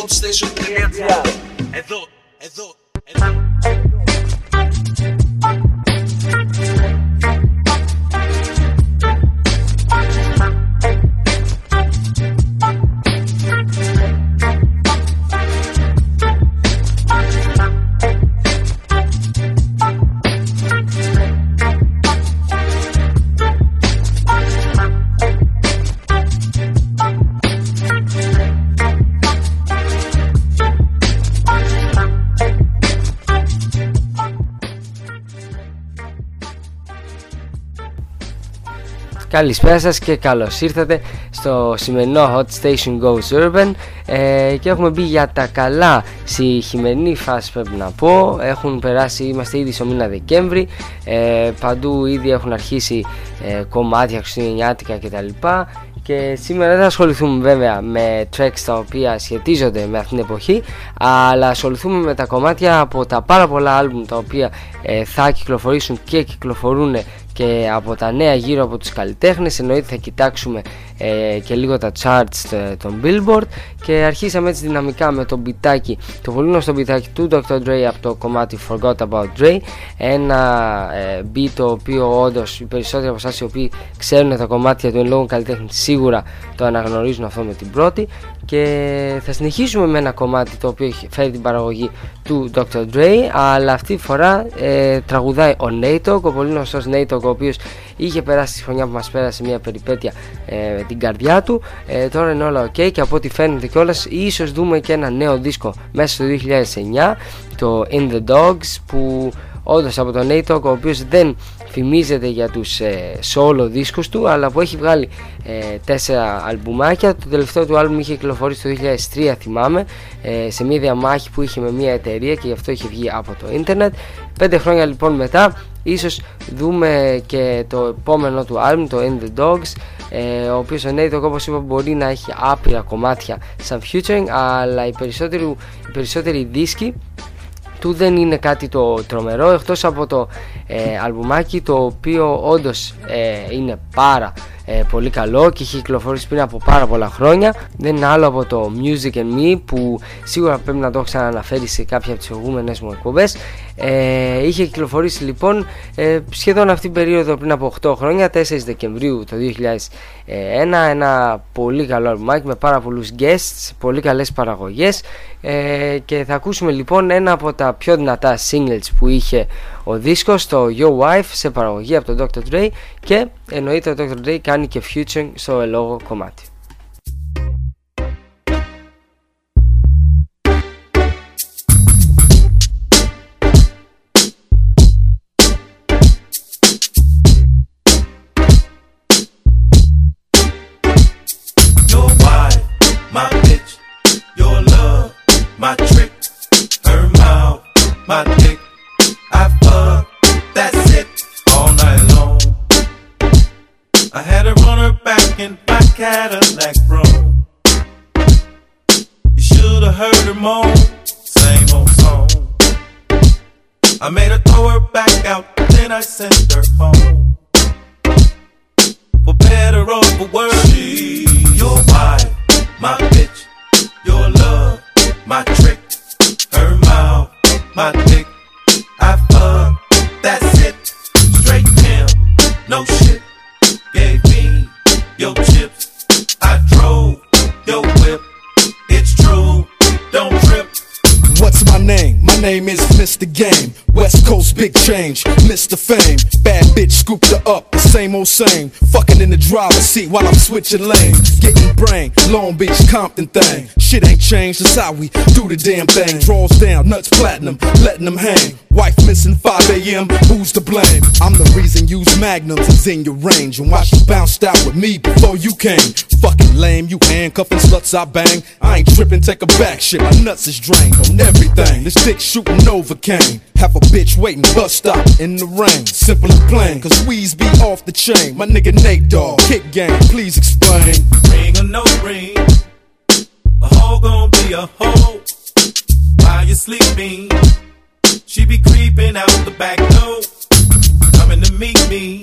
Thot shteshën të jetë. E thot, e thot, e Καλησπέρα σας και καλώς ήρθατε στο σημερινό Hot Station Goes Urban. Ε, και έχουμε μπει για τα καλά. Στη χειμερινή φάση πρέπει να πω. Έχουν περάσει, είμαστε ήδη στο μήνα Δεκέμβρη. Ε, παντού ήδη έχουν αρχίσει ε, κομμάτια χριστουγεννιάτικα κτλ. Και σήμερα δεν θα ασχοληθούμε βέβαια με tracks τα οποία σχετίζονται με αυτήν την εποχή αλλά ασχοληθούμε με τα κομμάτια από τα πάρα πολλά άλμπουμ τα οποία ε, θα κυκλοφορήσουν και κυκλοφορούν και από τα νέα γύρω από τους καλλιτέχνες εννοείται θα κοιτάξουμε ε, και λίγο τα charts ε, των Billboard και αρχίσαμε έτσι δυναμικά με το μπιτάκι το πολύ γνωστό μπιτάκι του Dr. Dre από το κομμάτι Forgot About Dre ένα ε, beat το οποίο όντως οι περισσότεροι από εσάς οι οποίοι ξέρουν τα κομμάτια του εν λόγω καλλιτέχνη σίγουρα το αναγνωρίζουν αυτό με την πρώτη και θα συνεχίσουμε με ένα κομμάτι το οποίο έχει φέρει την παραγωγή του Dr. Dre αλλά αυτή τη φορά ε, τραγουδάει ο Nate ο πολύ γνωστός Nate ο οποίος είχε περάσει τη χρονιά που μας πέρασε μια περιπέτεια ε, με την καρδιά του. Ε, τώρα είναι όλα ok και από ό,τι φαίνεται κιόλας ίσως δούμε και ένα νέο δίσκο μέσα στο 2009 το In The Dogs που όντως από τον Nate ο οποίος δεν φημίζεται για τους ε, solo δίσκους του αλλά που έχει βγάλει ε, τέσσερα αλμπουμάκια. Το τελευταίο του άλμπουμ είχε κυκλοφορήσει το 2003 θυμάμαι ε, σε μια διαμάχη που είχε με μια εταιρεία και γι' αυτό είχε βγει από το ίντερνετ. Πέντε χρόνια λοιπόν μετά ίσως δούμε και το επόμενο του άλμπουμ το In The Dogs ε, ο οποίος ο Nate όπως είπα μπορεί να έχει άπειρα κομμάτια σαν featuring αλλά οι περισσότεροι, οι περισσότεροι δίσκοι του δεν είναι κάτι το τρομερό εκτός από το ε, αλμπουμάκι το οποίο όντως ε, είναι πάρα ε, πολύ καλό και έχει κυκλοφορήσει πριν από πάρα πολλά χρόνια. Δεν είναι άλλο από το Music and Me που σίγουρα πρέπει να το έχω ξαναναφέρει σε κάποια από τις προηγούμενες μου εκπομπές. Ε, είχε κυκλοφορήσει λοιπόν ε, σχεδόν αυτήν την περίοδο πριν από 8 χρόνια 4 Δεκεμβρίου το 2001 ένα. Πολύ καλό αλμπουμάκι με πάρα πολλούς guests πολύ καλές παραγωγές. Ε, και θα ακούσουμε λοιπόν ένα από τα πιο δυνατά singles που είχε ο δίσκος το Your Wife σε παραγωγή από τον Dr. Dre και εννοείται ο Dr. Dre κάνει και featuring στο ελόγο κομμάτι. Cadillac Chrome. You should have heard her moan, same old song. I made her throw her back out, then I sent her home. For better or for worse, she your wife, my bitch, your love, my trick, her mouth, my dick. I fuck, that's it, straight down, no shit. Gave me your name? Is Mr. Game. West Coast big change, Mr. Fame. Bad bitch scooped her up, the same old same. Fucking in the driver's seat while I'm switching lanes. Getting brain, Long Beach, Compton thing. Shit ain't changed, that's how we do the damn thing. Draws down, nuts platinum, letting them hang. Wife missing 5 a.m., who's to blame? I'm the reason use magnums is in your range. And why she bounced out with me before you came? Fucking lame, you handcuffing sluts I bang. I ain't tripping, take a back shit, my nuts is drained on everything. This dick shooting over cane. Have a bitch waiting bus stop in the rain. Simple and plain, cause we's be off the chain. My nigga Nate Dogg, kick game, please explain. Ring or no ring, a hoe gon' be a hoe. While you sleeping, she be creeping out the back door, coming to meet me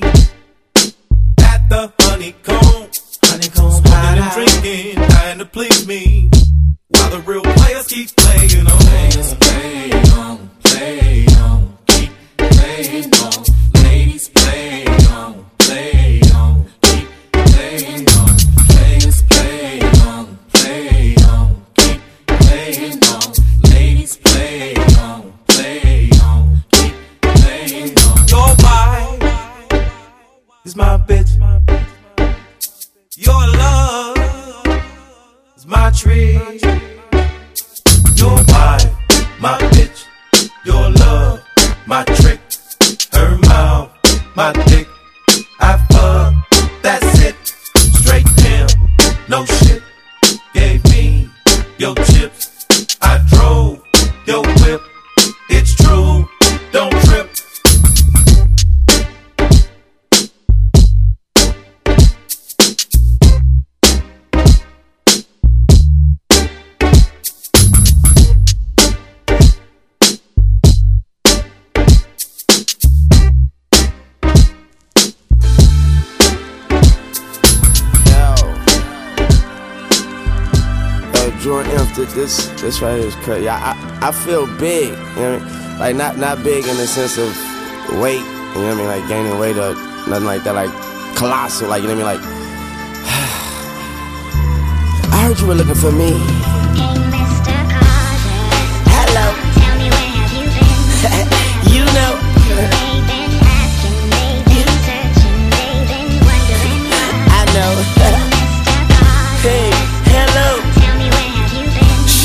at the honeycomb. Honeycomb, smoking and drinking, trying to please me. While the real player just keep playing on. Players play on, play on, keep playing on. Ladies play on, play on, keep playing on. Players play on, play on, keep playing on. Ladies play on, play on, keep playing on. Your wife is my bitch. Your my tree. Your wife, my bitch. Your love, my trick. Her mouth, my dick. I fuck, that's it. Straight pimp, no shit. Gave me your chips. I drove your whip. This this right here is crazy. Yeah, I, I feel big. You know what I mean? Like not not big in the sense of weight. You know what I mean? Like gaining weight or nothing like that. Like colossal. Like you know what I mean? Like I heard you were looking for me.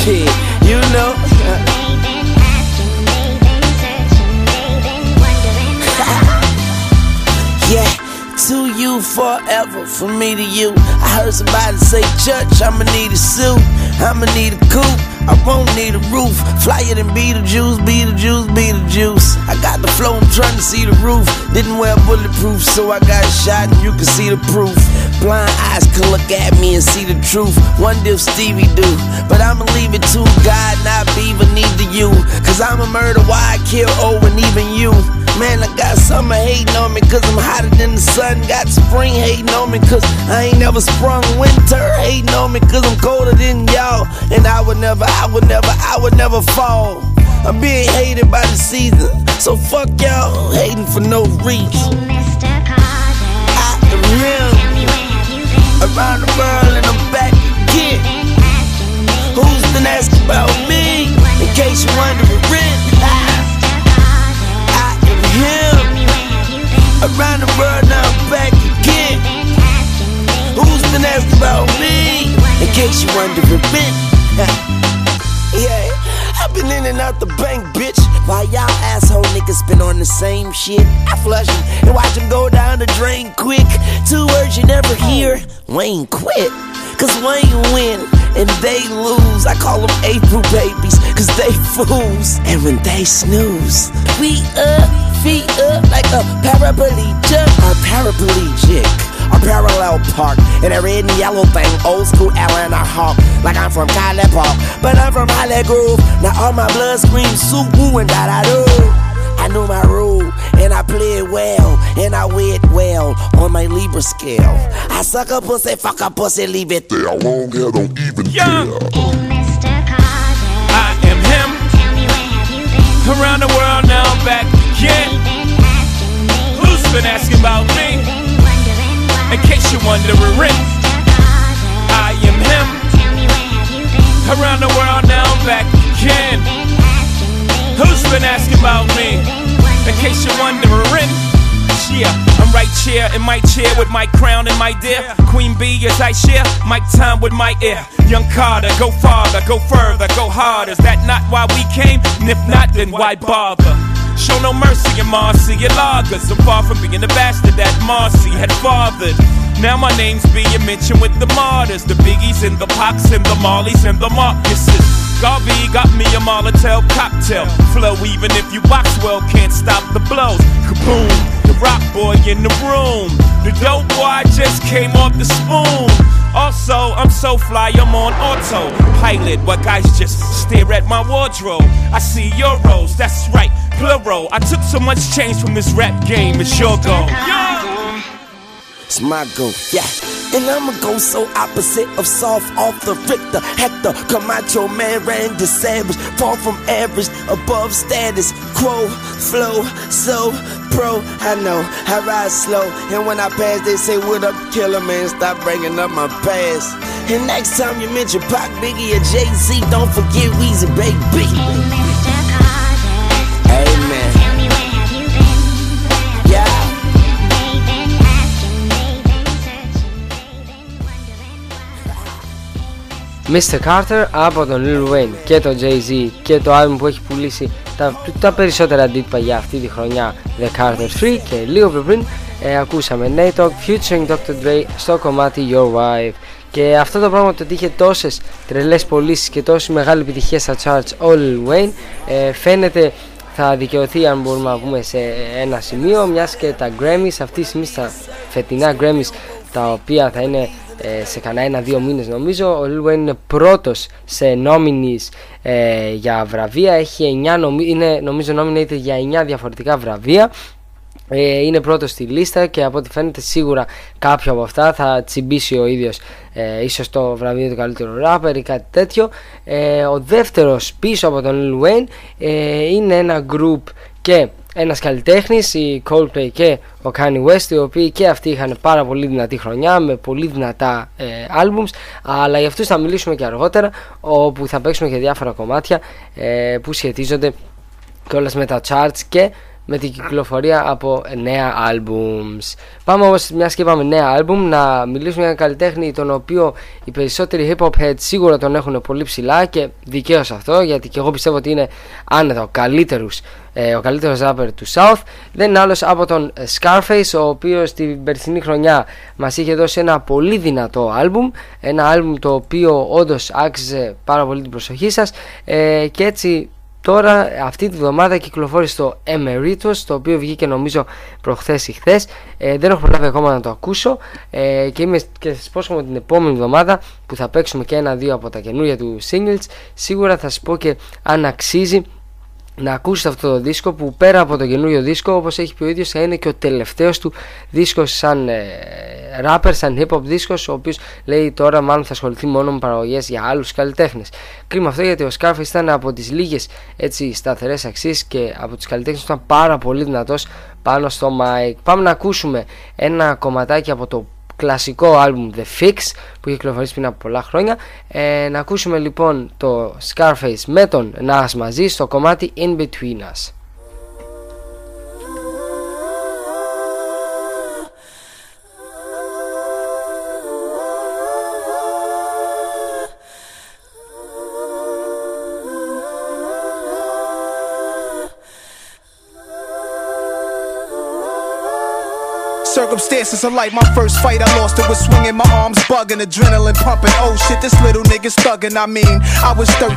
Shit, you know. Yeah, to you forever, from me to you. I heard somebody say, Church, I'ma need a suit, I'ma need a coupe, I won't need a roof. Flyer than Beetlejuice, Beetlejuice, Beetlejuice. I got the flow, I'm trying to see the roof. Didn't wear bulletproof, so I got shot and you can see the proof. Blind eyes can look at me and see the truth. Wonder if Stevie do, but I'ma leave it to God, not Beaver, neither you. Cause I'm a murder, why I kill O and even you. Man, I got summer hating on me cause I'm hotter than the sun. Got spring hating on me cause I ain't never sprung. Winter hating on me cause I'm colder than y'all. And I would never, I would never, I would never fall. I'm being hated by the season. So fuck y'all hating for no reason. Around the world and I'm back again. Who's been asking about me? In case you're wondering, I, I am him around the world now I'm back again. Who's been asking about me? In case you're wondering, yeah. I've been in and out the bank, bitch. While y'all asshole niggas been on the same shit. I flush 'em and watch 'em go down the drain quick. Two words you never hear Wayne quit. Cause Wayne win and they lose. I call them April babies, cause they fools. And when they snooze, we up, feet up like a paraplegic. A paraplegic. A parallel park in a red and yellow thing, old school Atlanta Hawk. Like I'm from College Park, but I'm from Holly Grove. Now all my blood screams soup woo and da da do. I knew my rule, and I play it well, and I weigh it well on my Libra scale. I suck a pussy, fuck a pussy, leave it there. Long hair don't even Young. care. Hey, Mr. Carter, I am him. tell me where have you been? Around the world now I'm back again. Been Who's been asking about me? Been wondering Mr. I am him. tell me where you been? Around the world now I'm back again. Who's been asking about me? In case you're wondering. Yeah, I'm right chair in my chair with my crown and my dear Queen Bee as I share my time with my ear. Young Carter, go farther, go further, go harder. Is that not why we came? And if not, then why bother? Show no mercy in Marcy and lagers. I'm far from being the bastard that Marcy had fathered. Now my name's being mentioned with the martyrs, the biggies and the pox and the Marleys and the Marcuses. Garvey got me a Molotov cocktail flow. Even if you box well, can't stop the blows. Kaboom, the rock boy in the room. The dope boy just came off the spoon. Also, I'm so fly, I'm on auto pilot. What guys just stare at my wardrobe? I see euros, that's right, plural. I took so much change from this rap game, it's your goal. It's my go, yeah. And I'ma go so opposite of soft off the Richter. Hector, your man, Randy Savage. Far from average, above status. Quo, flow, so pro. I know, I ride slow. And when I pass, they say, What up, killer man? Stop bringing up my past. And next time you mention Pac, Biggie, or Jay Z, don't forget Weezy, baby. Mr. Carter από τον Lil Wayne και τον Jay-Z και το album που έχει πουλήσει τα, τα περισσότερα αντίτυπα για αυτή τη χρονιά The Carter 3 και λίγο πιο πριν ε, ακούσαμε Nate Dogg featuring Dr. Dre στο κομμάτι Your Wife και αυτό το πράγμα το ότι είχε τόσες τρελές πωλήσεις και τόση μεγάλη επιτυχία στα charts ο Lil Wayne ε, φαίνεται θα δικαιωθεί αν μπορούμε να πούμε σε ένα σημείο μιας και τα Grammys αυτή τη στιγμή στα φετινά Grammys τα οποία θα είναι ε, σε κανένα ένα-δύο μήνες νομίζω. Ο Lil Wayne είναι πρώτος σε nominees ε, για βραβεία. Έχει 9 νομι... είναι νομίζω nominated για 9 διαφορετικά βραβεία. Ε, είναι πρώτος στη λίστα και από ό,τι φαίνεται σίγουρα κάποιο από αυτά θα τσιμπήσει ο ίδιος ε, ίσως το βραβείο του καλύτερου rapper ή κάτι τέτοιο. Ε, ο δεύτερος πίσω από τον Lil Wayne ε, είναι ένα group και ένας καλλιτέχνης, η Coldplay και ο Kanye West οι οποίοι και αυτοί είχαν πάρα πολύ δυνατή χρονιά με πολύ δυνατά ε, albums αλλά για αυτούς θα μιλήσουμε και αργότερα όπου θα παίξουμε και διάφορα κομμάτια ε, που σχετίζονται κιόλας με τα charts και με την κυκλοφορία από νέα albums. Πάμε όμως, μιας και είπαμε νέα album, να μιλήσουμε για έναν καλλιτέχνη τον οποίο οι περισσότεροι hip hop heads σίγουρα τον έχουν πολύ ψηλά και δικαίως αυτό γιατί και εγώ πιστεύω ότι είναι άνετα ο καλύτερος, ε, ο καλύτερος rapper του South. Δεν είναι άλλος από τον Scarface ο οποίος την περσινή χρονιά μας είχε δώσει ένα πολύ δυνατό album ένα album το οποίο όντως άξιζε πάρα πολύ την προσοχή σας ε, και έτσι Τώρα αυτή τη βδομάδα κυκλοφόρησε το Emeritus το οποίο βγήκε νομίζω προχθές ή χθες. Ε, Δεν έχω προλάβει ακόμα να το ακούσω. Ε, και είμαι και σας υπόσχομαι την επόμενη εβδομάδα που θα παίξουμε και ένα-δύο από τα καινούργια του singles. Σίγουρα θα σας πω και αν αξίζει να ακούσετε αυτό το δίσκο που πέρα από το καινούριο δίσκο όπως έχει πει ο ίδιος θα είναι και ο τελευταίος του δίσκος σαν ε, rapper, σαν hip hop δίσκος ο οποίος λέει τώρα μάλλον θα ασχοληθεί μόνο με παραγωγές για άλλους καλλιτέχνες. Κρίμα αυτό γιατί ο Scarface ήταν από τις λίγες έτσι σταθερές αξίες και από τους καλλιτέχνες ήταν πάρα πολύ δυνατός πάνω στο mic. Πάμε να ακούσουμε ένα κομματάκι από το κλασικό άλμπουμ The Fix που είχε κυκλοφορήσει πριν από πολλά χρόνια. Ε, να ακούσουμε λοιπόν το Scarface με τον Nas μαζί στο κομμάτι In Between Us Circumstances are like my first fight. I lost it with swinging my arms, bugging, adrenaline pumping. Oh shit, this little nigga's thugging. I mean, I was 13,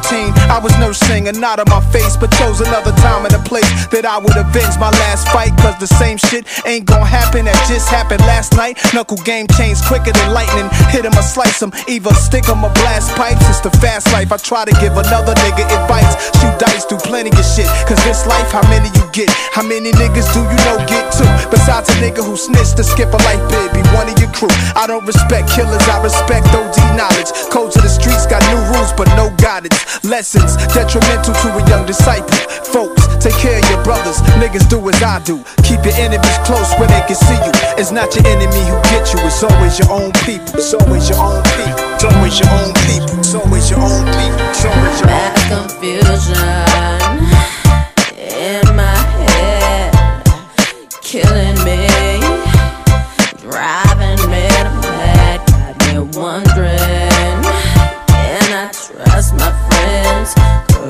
I was nursing a knot on my face, but chose another time and a place that I would avenge my last fight. Cause the same shit ain't gonna happen that just happened last night. Knuckle game changed quicker than lightning. Hit him or slice him, either stick him or blast pipes. It's the fast life. I try to give another nigga advice. Shoot dice, do plenty of shit. Cause this life, how many you get? How many niggas do you know get to? Besides a nigga who snitched to skip a life bid, be one of your crew. I don't respect killers, I respect OD knowledge. Codes of the streets got new rules, but no guidance. Lessons detrimental to a young disciple. Folks, take care of your brothers. Niggas do as I do. Keep your enemies close where they can see you. It's not your enemy who get you, it's always your own people. It's always your own people. It's always your own people. It's always your own people. It's always your own Mass confusion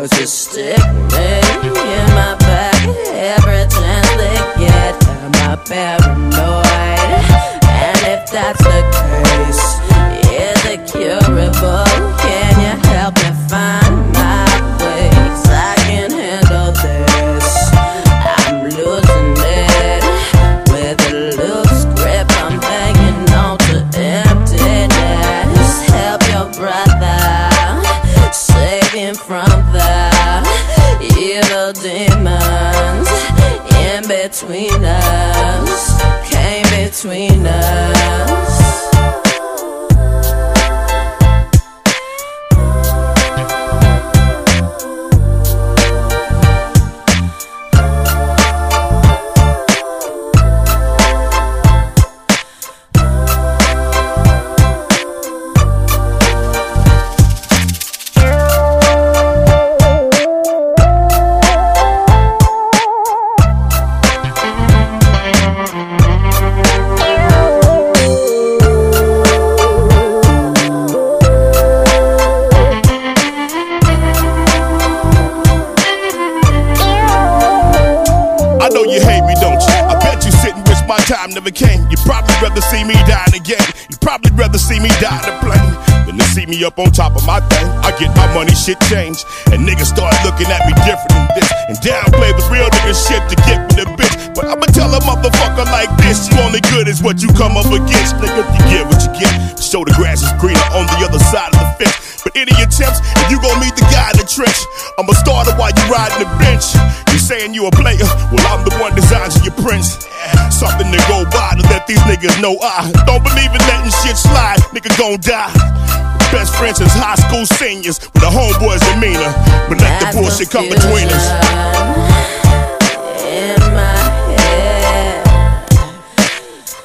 You stick me in my back every chance they get. I paranoid? me dá see me up on top of my thing. I get my money, shit change, and niggas start looking at me different than this. And downplay was real nigga shit to get with the bitch. But I'ma tell a motherfucker like this: you only good is what you come up against. Nigga, you get what you get. Show the grass is greener on the other side of the fence. But any attempts, you gon' meet the guy in the trench, I'ma start it while you riding the bench. You saying you a player? Well, I'm the one designing your prince. Something to go by to let these niggas know I don't believe in letting shit slide. Nigga gon' die. Best friends since high school seniors with the homeboys demeanor. But let the bullshit come between us. In my head,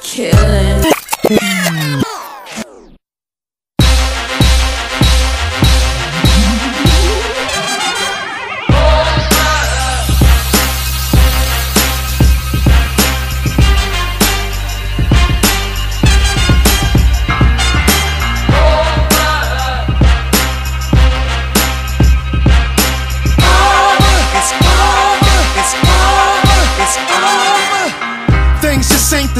killing.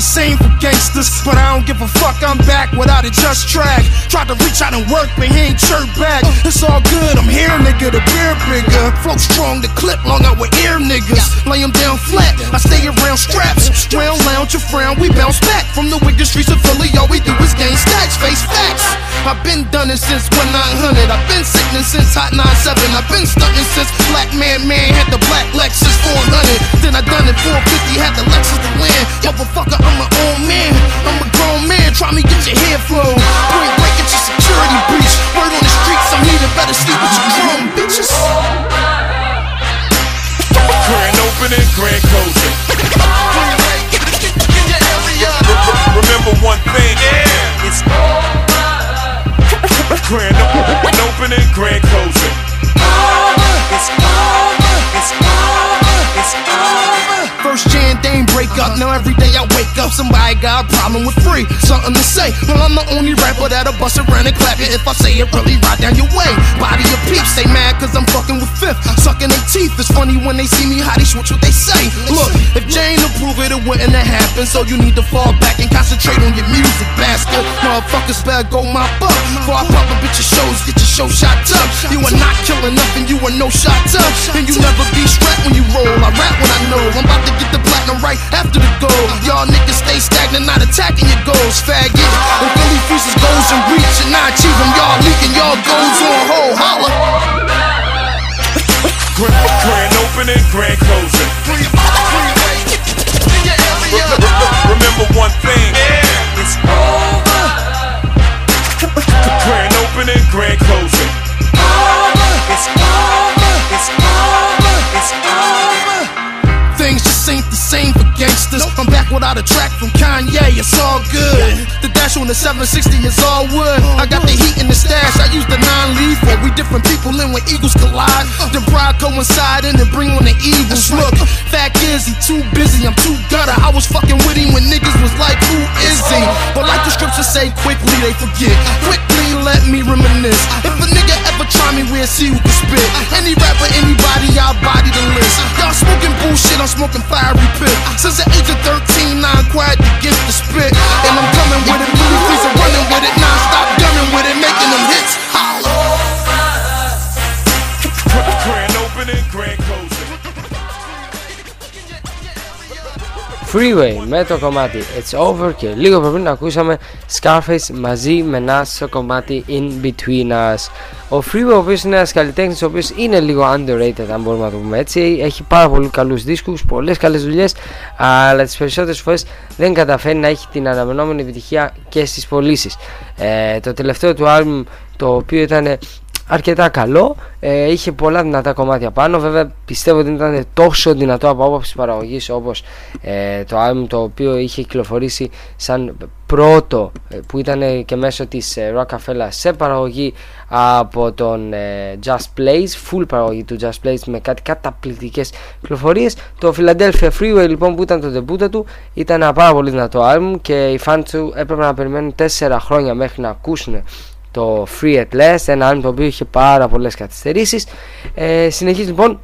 The same for gangsters, but I don't give a fuck. I'm back without a just track. Tried to reach out and work, but he ain't chirp back. It's all good, I'm here, nigga. The beer bigger, flow strong, the clip long out with ear niggas. Lay Lay 'em down flat, I stay around straps. Round lounge or frown, we bounce back from the wicked streets of Philly. All we do is gain stacks, face facts. I've been done it since 1900. I've been sickening since Hot 97. I've been stunting since Black Man Man had the black Lexus 400. Then I done it 450, had the Lexus to win. Motherfucker, I'm my own man. I'm a grown man. Try me, get your hair flown. Point break at your security breach. Word on the streets, I'm heated. Better sleep with your drum, bitches. Grand opening, grand closing. Remember one thing, yeah. It's grand opening, grand closing. It's over. It's over. It's over. First Jan Dane break up. Now every day I wake somebody got a problem with free. Something to say. Well, I'm the only rapper that'll bust around and clap it if I say it really right down your way. Body of peeps, they mad cause I'm fucking with fifth. Sucking their teeth. It's funny when they see me how they switch what they say. Look, if Jane approve it, it wouldn't have happened. So you need to fall back and concentrate on your music, bastard. Motherfuckers better go my up. Before I pop up at your shows, get your show shot up. You are not killing nothing, you are no shot up. And you never be strapped when you roll. I rap when I know. I'm about to get the platinum right after the goal. Y'all niggas stay stagnant, not attacking your goals, faggot. And Philly freezes goals and reach and not achieve them. Y'all leaking, y'all goals on hold. Holla. Grand, grand opening, grand closing. Remember one thing, yeah. It's over. Grand opening, grand closing. I'm without a track from Kanye. It's all good. The dash on the 760 is all wood. I got the heat in the stash. I use the non-lethal. We different people in when eagles collide. The bride coincide in and bring on the evils. Look, fact is he too busy. I'm too gutter. I was fucking with him when niggas was like, who is he? But like the scriptures say, quickly they forget. Quickly let me reminisce. If a nigga ever try me, we'll see who can spit. Any rapper, anybody, I'll body the list. Y'all smoking bullshit, I'm smoking fiery pit. Since the age of 13, I acquired the gift to get the spit. And I'm coming with it, really I'm running with it. Non-stop Freeway με το κομμάτι It's Over και λίγο πριν ακούσαμε Scarface μαζί με ένα στο κομμάτι In Between Us. Ο Freeway ο οποίος είναι ένας καλλιτέχνης ο οποίος είναι λίγο underrated αν μπορούμε να το πούμε έτσι. Έχει πάρα πολύ καλούς δίσκους, πολλές καλε δουλειές, αλλά τις περισσότερες φορές δεν καταφέρει να έχει την αναμενόμενη επιτυχία και στις πωλήσεις. Ε, το τελευταίο του album το οποίο ήταν αρκετά καλό. Ε, είχε πολλά δυνατά κομμάτια πάνω. Βέβαια πιστεύω ότι δεν ήταν τόσο δυνατό από άποψη παραγωγής όπως ε, το album το οποίο είχε κυκλοφορήσει σαν πρώτο ε, που ήταν και μέσω της ε, Rockefeller σε παραγωγή από τον ε, Just Plays, full παραγωγή του Just Plays με κάτι καταπληκτικές κυκλοφορίες. Το Philadelphia Freeway λοιπόν που ήταν το debut του ήταν ένα πάρα πολύ δυνατό album και οι fans του έπρεπε να περιμένουν 4 χρόνια μέχρι να ακούσουν το Free at Last, ένα album το οποίο είχε πάρα πολλές καθυστερήσεις. Ε, συνεχίζει λοιπόν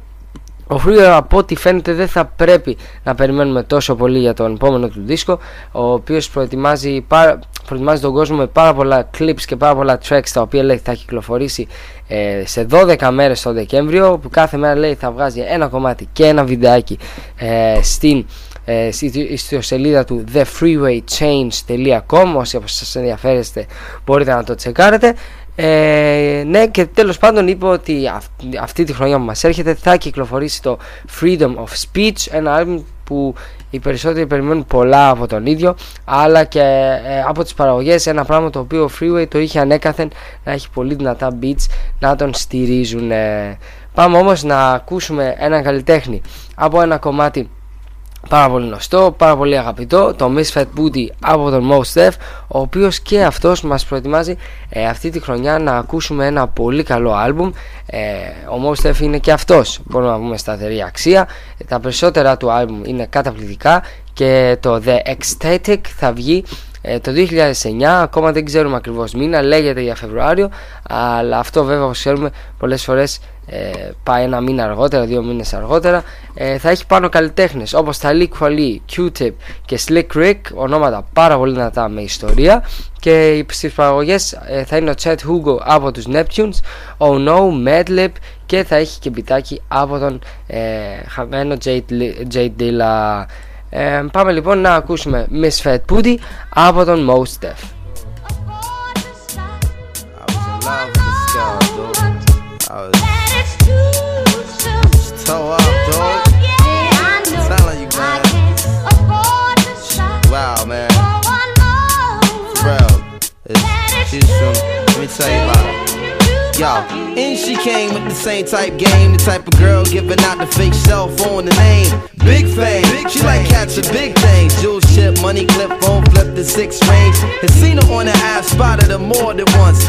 Ο Freeway από ό,τι φαίνεται δεν θα πρέπει να περιμένουμε τόσο πολύ για τον επόμενο του δίσκο ο οποίος προετοιμάζει, πάρα- προετοιμάζει τον κόσμο με πάρα πολλά clips και πάρα πολλά tracks τα οποία λέει θα κυκλοφορήσει ε, σε 12 μέρες το Δεκέμβριο που κάθε μέρα λέει θα βγάζει ένα κομμάτι και ένα βιντεάκι ε, στην ε, στη ιστοσελίδα του thefreewaychange.com όσοι από σας ενδιαφέρεστε μπορείτε να το τσεκάρετε ε, ναι και τέλος πάντων είπε ότι αυ- αυτή τη χρονιά που μας έρχεται θα κυκλοφορήσει το Freedom of Speech ένα album που οι περισσότεροι περιμένουν πολλά από τον ίδιο αλλά και ε, από τις παραγωγές ένα πράγμα το οποίο ο Freeway το είχε ανέκαθεν να έχει πολύ δυνατά beats να τον στηρίζουν ε. πάμε όμως να ακούσουμε έναν καλλιτέχνη από ένα κομμάτι πάρα πολύ γνωστό, πάρα πολύ αγαπητό το Misfit Booty από τον Mos Def ο οποίος και αυτός μας προετοιμάζει ε, αυτή τη χρονιά να ακούσουμε ένα πολύ καλό άλμπουμ. Ε, ο Mos Def είναι και αυτός μπορούμε να πούμε σταθερή αξία. Ε, τα περισσότερα του άλμπουμ είναι καταπληκτικά και το The Ecstatic θα βγει ε, το 2009 ακόμα δεν ξέρουμε ακριβώς μήνα λέγεται για Φεβρουάριο αλλά αυτό βέβαια όπως ξέρουμε πολλές φορές ε, πάει ένα μήνα αργότερα, δύο μήνες αργότερα. Ε, θα έχει πάνω καλλιτέχνες όπως τα Leak Kweli, Q-Tip και Slick Rick ονόματα πάρα πολύ δυνατά με ιστορία. Και στις παραγωγές ε, θα είναι ο Chet Hugo από τους Neptunes ο No, Madlib και θα έχει και μπιτάκι από τον ε, χαμένο Jade, Li- Jade Dilla Ε, πάμε λοιπόν να ακούσουμε Fat Booty από τον Mos Def. Wow, man. Bro, it's, it's, let me tell you about it. Yo, and she came with the same type game, the type of girl giving out the fake cell phone, the name. Big fame, she like catching big things. Jewel chip, money clip, phone flip the six range. Has seen her on the app, spotted her more than once.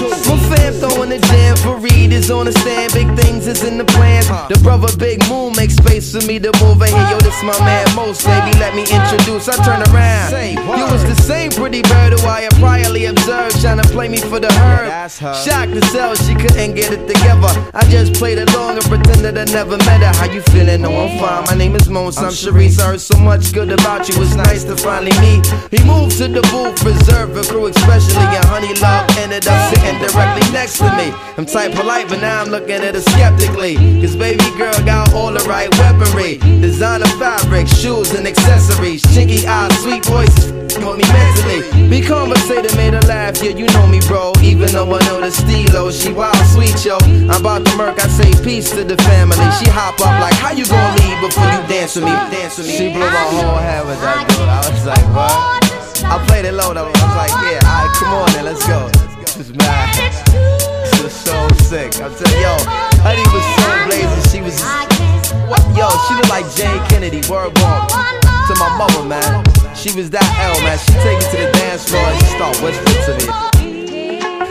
My fam throwing the jam for Reed is on the stand. Big things is in the plans. The brother Big Moon makes space for me to move in here. Yo, this my man Most, baby. Let me introduce. I turn around. You was the same pretty bird who I had priorly observed, trying to play me for the herd. Shocked to sell, she couldn't get it together. I just played along and pretended I never met her. How you feeling? No, I'm fine. My name is Mons. I'm Sharice. I heard so much good about you. It's nice to finally meet. He moved to the booth, reserved for crew, especially. And Honey Love ended up sitting directly next to me. I'm type polite, but now I'm looking at her skeptically. Cause baby girl got all the right weaponry. Designer fabric, shoes and accessories. Chinky eyes, sweet voices. Want me mentally. Be conversated, made her laugh. Yeah, you know me, bro. Even though I know the stilo, she wild sweet, yo. I'm about to murk, I say peace to the family. She hop up like, how you gonna leave before you dance with me? Dance with me. She blew my whole head with that dude. I was like, what? I played it low though. I was like, yeah, alright, come on then, let's go. This is mad. This was so sick. I'm yo, Honey was so blazing. She was? Yo, she looked like Jayne Kennedy. Word bomb. To my mother, man. She was that L, man. She take me to the dance floor and she start whispering to me.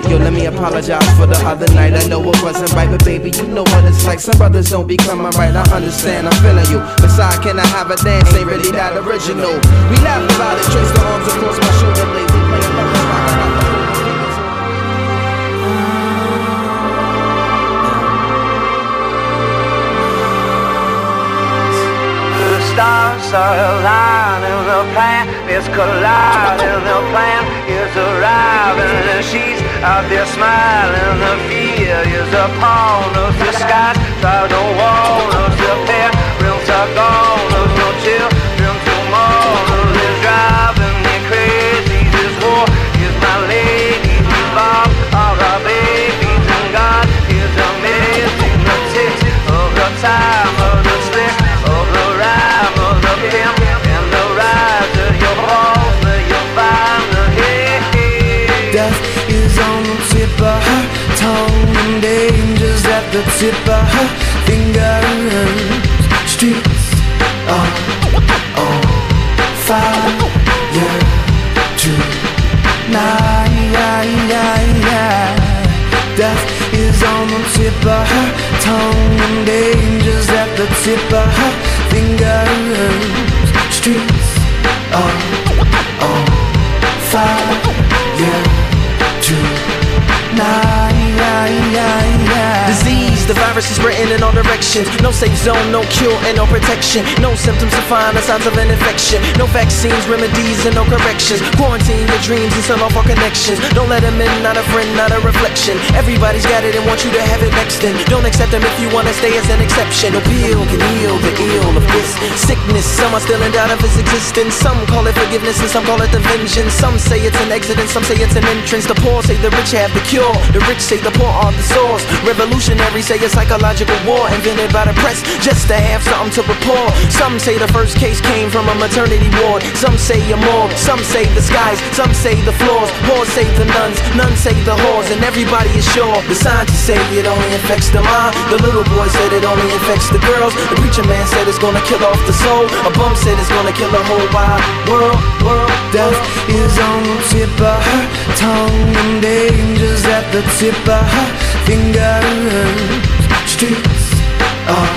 Yo, let me apologize for the other night. I know it wasn't right, but baby, you know what it's like. Some brothers don't be coming right. I understand, I'm feeling you. Besides, can I have a dance? Ain't really that original. We laugh about it, trace the arms across my shoulder blades. Stars are aligning, the plan is colliding, the plan is arriving, and she's out there smiling. The fear is upon us, the cloud don't want us, the parents are gone, there's no children tomorrow. Is driving me crazy. This war is my lady. We lost all our babies, and God is amazing. The ticks of the time and danger's at the tip of her fingers. Disease, the virus is spreading in all directions. No safe zone, no cure, and no protection. No symptoms to find the signs of an infection. No vaccines, remedies, and no corrections. Quarantine your dreams and sell off our connections. Don't let them in, not a friend, not a reflection. Everybody's got it and want you to have it next then. Don't accept them if you wanna stay as an exception. No pill can heal the ill of this sickness. Some are still in doubt of its existence. Some call it forgiveness and some call it the vengeance. Some say it's an exit and some say it's an entrance. The poor say the rich have the cure. The rich say the poor are the source. Revolutionaries say it's like psychological war invented by the press just to have something to report. Some say the first case came from a maternity ward. Some say a morgue. Some say the skies. Some say the floors. Whores say the nuns. None say the whores. And everybody is sure. The scientists say it only affects the mind. The little boy said it only affects the girls. The preacher man said it's gonna kill off the soul. A bum said it's gonna kill the whole wide world. World. Death is on the tip of her tongue and danger's at the tip of her fingers. Streets are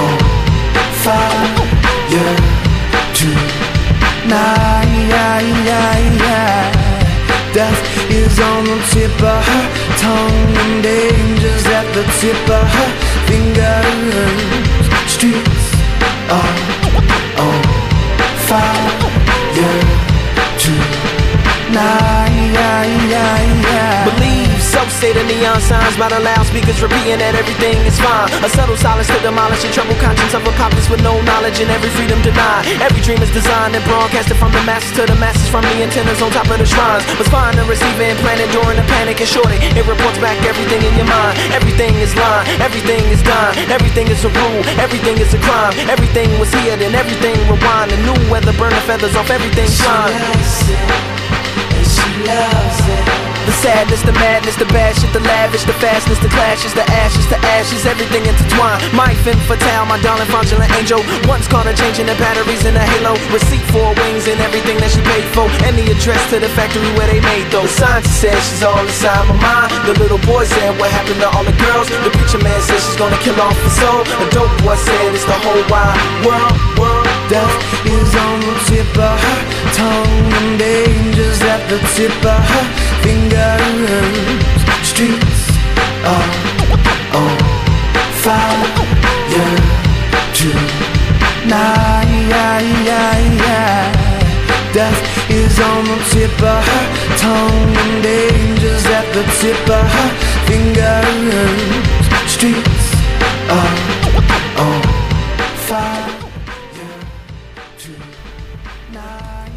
on fire tonight. Death is on the tip of her tongue and danger's at the tip of her fingers. Streets are on fire tonight. So say the neon signs by the loudspeakers repeating that everything is fine. A subtle silence to demolish the troubled conscience of a populace with no knowledge and every freedom denied. Every dream is designed and broadcasted from the masses to the masses from the antennas on top of the shrines. Was fine to receiving and implanted during the panic and shorting. It reports back everything in your mind. Everything is lying, everything is dying, everything is a rule, everything is a crime. Everything was here, then everything rewind. The new weather burn the feathers off everything fine. The sadness, the madness, the bad shit, the lavish, the fastness, the clashes, the ashes, the ashes, everything intertwined. My femme fatale, my darling fraudulent angel. Once caught her changing the batteries in a halo. Receipt for wings and everything that she paid for. And the address to the factory where they made those. The scientist said she's all inside my mind. The little boy said, What happened to all the girls? The preacher man said she's gonna kill off the soul. The dope boy said it's the whole wide world, world. Death is on the tip of her tongue and danger's at the tip of her fingers. Streets are on fire tonight. Death is on the tip of her tongue and danger's at the tip of her fingers. Streets are on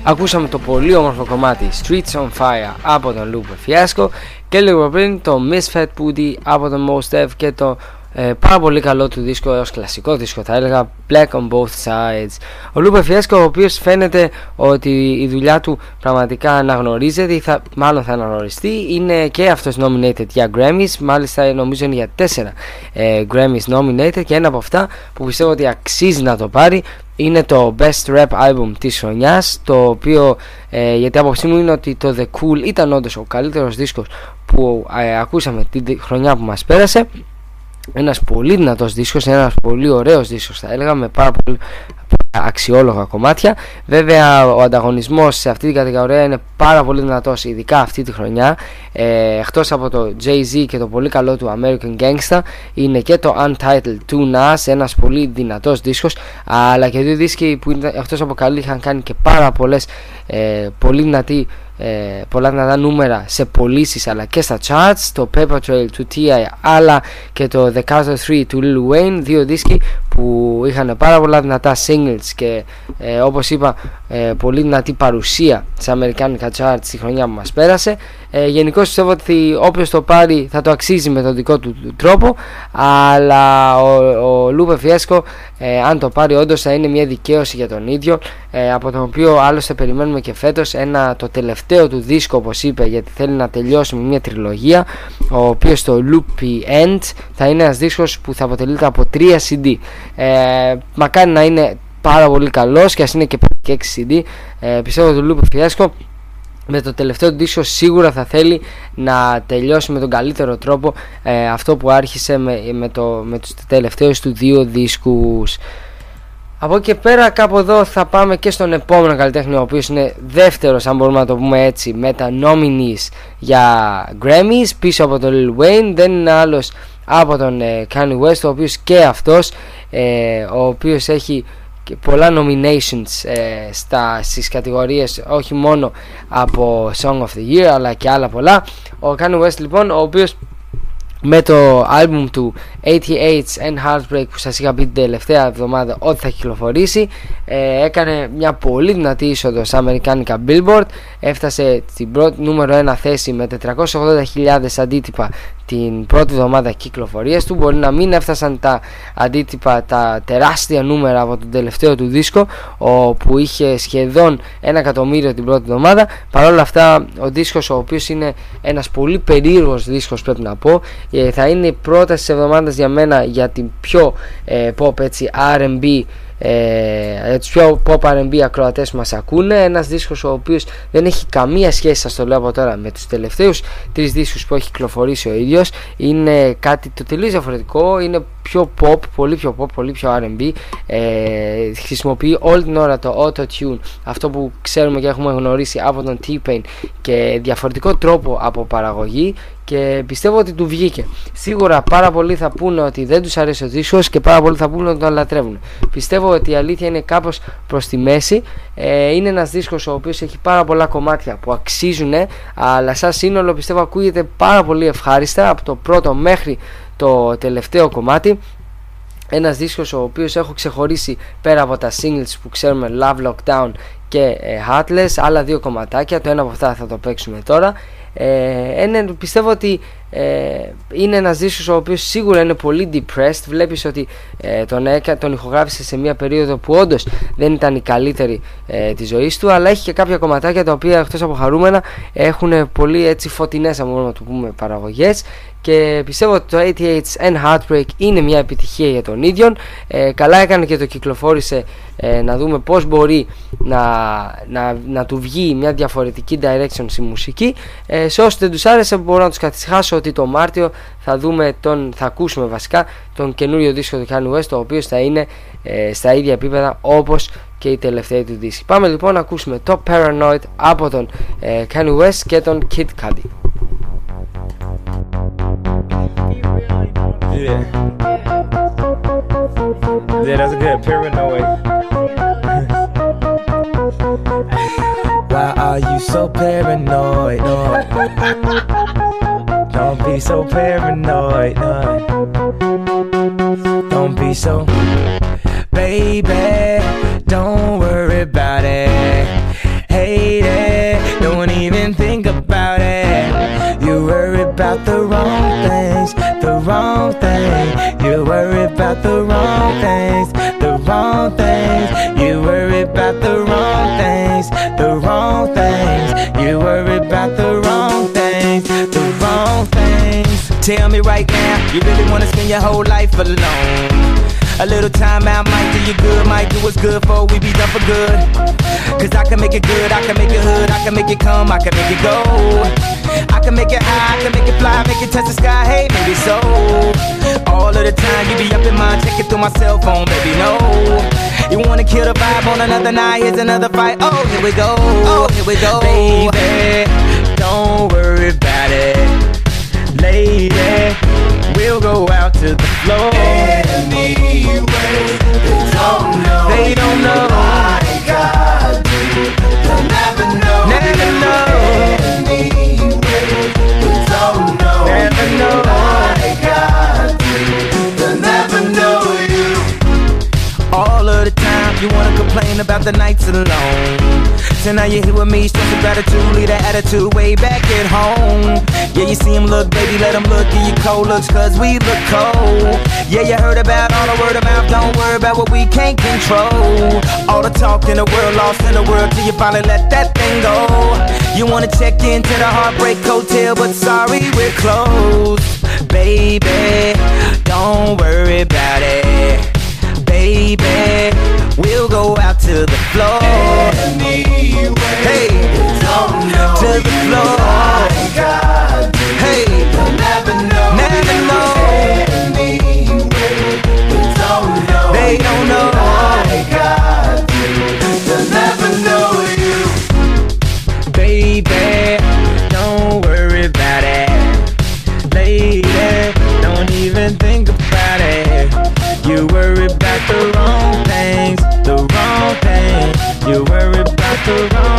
Ακούσαμε το πολύ όμορφο κομμάτι Streets on Fire από τον Lupe Fiasco και λίγο πριν το Misfit Putty από τον Mos Def και το ε, πάρα πολύ καλό του δίσκο έως κλασικό δίσκο θα έλεγα Black on Both Sides. Ο Lupe Fiasco ο οποίος φαίνεται ότι η δουλειά του πραγματικά αναγνωρίζεται ή θα, μάλλον θα αναγνωριστεί είναι και αυτός nominated για Grammys μάλιστα νομίζω είναι για 4 ε, Grammys nominated και ένα από αυτά που πιστεύω ότι αξίζει να το πάρει είναι το Best Rap Album της χρονιάς το οποίο ε, γιατί η άποψή μου είναι ότι το The Cool ήταν όντως ο καλύτερος δίσκος που ε, ακούσαμε την χρονιά που μας πέρασε ένας πολύ δυνατός δίσκος, ένας πολύ ωραίος δίσκος θα έλεγα με πάρα πολύ αξιόλογα κομμάτια. Βέβαια ο ανταγωνισμός σε αυτή την κατηγορία είναι πάρα πολύ δυνατός ειδικά αυτή τη χρονιά. Ε, εκτός από το Jay-Z και το πολύ καλό του American Gangsta είναι και το Untitled 2 Nas ένας πολύ δυνατός δίσκος. Αλλά και δύο δίσκοι που ήταν, εκτός από καλή είχαν κάνει και πάρα πολλές ε, πολύ δυνατοί ε, πολλά δυνατά νούμερα σε πωλήσεις αλλά και στα charts το Paper Trail του T.I. αλλά και το The Carter 3 του Lil Wayne δύο δίσκοι που είχαν πάρα πολλά δυνατά singles και ε, όπως είπα ε, πολύ δυνατή παρουσία σε αμερικάνικα charts τη χρονιά που μας πέρασε Ε, Γενικώς πιστεύω ότι όποιος το πάρει θα το αξίζει με τον δικό του τρόπο. Αλλά ο, ο Λούπε Φιέσκο, ε, αν το πάρει, όντως θα είναι μια δικαίωση για τον ίδιο. Ε, από τον οποίο άλλωστε περιμένουμε και φέτος το τελευταίο του δίσκο, όπως είπε, γιατί θέλει να τελειώσει με μια τριλογία. Ο οποίος το Loopy End θα είναι ένας δίσκος που θα αποτελείται από τρία CD. Ε, μακάρι να είναι πάρα πολύ καλός και ας είναι και 6 CD. Ε, πιστεύω ότι ο Λούπε Φιέσκο με το τελευταίο δίσκο σίγουρα θα θέλει να τελειώσει με τον καλύτερο τρόπο ε, αυτό που άρχισε με, με, το, με τους τελευταίους του δύο δίσκους. Από εκεί και πέρα κάπου εδώ θα πάμε και στον επόμενο καλλιτέχνη ο οποίος είναι δεύτερος αν μπορούμε να το πούμε έτσι με τα nominees για Grammys πίσω από τον Lil Wayne δεν είναι άλλος από τον ε, Kanye West ο οποίος και αυτός ε, ο οποίος έχει και πολλά nominations ε, στα, στις κατηγορίες όχι μόνο από Song of the Year αλλά και άλλα πολλά. Ο Kanye West λοιπόν ο οποίος με το album του 88 and Heartbreak που σας είχα πει την τελευταία εβδομάδα ότι θα κυκλοφορήσει ε, έκανε μια πολύ δυνατή είσοδο στα αμερικάνικα Billboard έφτασε στην πρώτη νούμερο 1 θέση με 480.000 αντίτυπα την πρώτη εβδομάδα κυκλοφορίας του. Μπορεί να μην έφτασαν τα αντίτυπα τα τεράστια νούμερα από τον τελευταίο του δίσκο που είχε σχεδόν ένα εκατομμύριο την πρώτη εβδομάδα. Παρόλα αυτά ο δίσκος ο οποίος είναι ένας πολύ περίεργος δίσκος πρέπει να πω ε, θα είναι η πρόταση της εβδομάδας για μένα για την πιο ε, pop έτσι R&B ε, τους πιο pop R&B ακροατές μας ακούνε. Ένας δίσκος ο οποίος δεν έχει καμία σχέση σας το λέω από τώρα με τους τελευταίους τρεις δίσκους που έχει κυκλοφορήσει ο ίδιος. Είναι κάτι το τελείως διαφορετικό είναι πιο pop, πολύ πιο pop, πολύ πιο R&B ε, χρησιμοποιεί όλη την ώρα το auto-tune αυτό που ξέρουμε και έχουμε γνωρίσει από τον T-Pain και διαφορετικό τρόπο από παραγωγή και πιστεύω ότι του βγήκε. Σίγουρα πάρα πολλοί θα πούνε ότι δεν τους αρέσει ο δίσκος και πάρα πολλοί θα πούνε ότι τον λατρεύουν. Πιστεύω ότι η αλήθεια είναι κάπως προς τη μέση. Ε, είναι ένας δίσκος ο οποίος έχει πάρα πολλά κομμάτια που αξίζουν αλλά σαν σύνολο πιστεύω ακούγεται πάρα πολύ ευχάριστα από το πρώτο μέχρι το τελευταίο κομμάτι ένας δίσκος ο οποίος έχω ξεχωρίσει πέρα από τα singles που ξέρουμε Love Lockdown και ε, Heartless άλλα δύο κομματάκια το ένα από αυτά θα το παίξουμε τώρα ε, πιστεύω ότι ε, είναι ένας δίσκος ο οποίος σίγουρα είναι πολύ depressed. Βλέπεις ότι ε, τον, έκα, τον ηχογράφησε σε μια περίοδο που όντως δεν ήταν η καλύτερη ε, της ζωής του αλλά έχει και κάποια κομματάκια τα οποία εκτός από χαρούμενα έχουν πολύ έτσι φωτεινές αν μπορούμε να το πούμε παραγωγές. Και πιστεύω ότι το 88 and Heartbreak είναι μια επιτυχία για τον ίδιο ε, καλά έκανε και το κυκλοφόρησε ε, να δούμε πως μπορεί να, να, να του βγει μια διαφορετική direction στη μουσική. Ε, σε όσους δεν τους άρεσε μπορώ να τους καθισχάσω ότι το Μάρτιο θα δούμε τον, θα ακούσουμε βασικά τον καινούριο δίσκο του Kanye West ο οποίος θα είναι ε, στα ίδια επίπεδα όπως και η τελευταία του δίσκη πάμε λοιπόν να ακούσουμε το Paranoid από τον ε, Kanye West και τον Kid Cudi Yeah. Yeah, that's a good paranoid. Why are you so paranoid? Don't be so paranoid. No. Don't be so. Baby, don't worry about it. Hate it. Don't even think about it. You worry about the wrong things, the wrong thing. You worry about the wrong things, the wrong things. You worry about the wrong things, the wrong things. You worry about the wrong Tell me right now, you really wanna spend your whole life alone? A little time out might do you good, might do what's good for we be done for good. Cause I can make it good, I can make it hood, I can make it come, I can make it go. I can make it high, I can make it fly, make it touch the sky, hey, maybe so. All of the time you be up in mind, it through my cell phone, baby, no. You wanna kill the vibe on another night, here's another fight. Oh, here we go, oh, here we go. Baby, don't worry about it. Lady, we'll go out to the floor. Anyway, they don't know. They don't know. I got you. They'll never know. Never know. You wanna complain about the nights alone. So now you're here with me, stress of gratitude, leave that attitude way back at home. Yeah, you see him look, baby, let him look, give you cold looks, cause we look cold. Yeah, you heard about all the word of mouth, don't worry about what we can't control. All the talk in the world, lost in the world, till you finally let that thing go. You wanna check into the Heartbreak Hotel, but sorry, we're closed. Baby, don't worry about it. Baby, we'll go out to the floor. Hey, don't know. to the floor. Hey, never know. They don't know. Baby, don't worry about it. Don't even think about it. You worry about the You worry about the wrong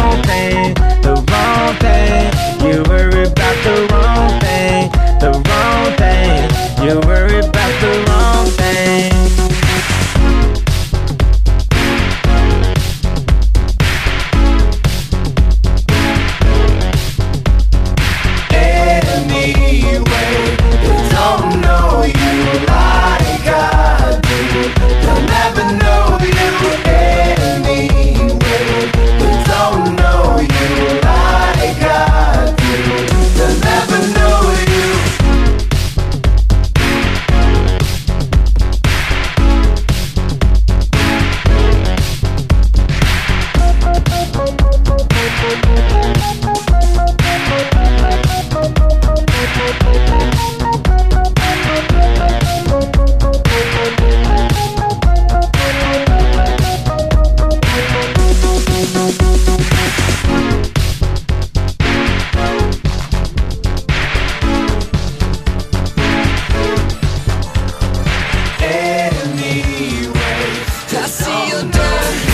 see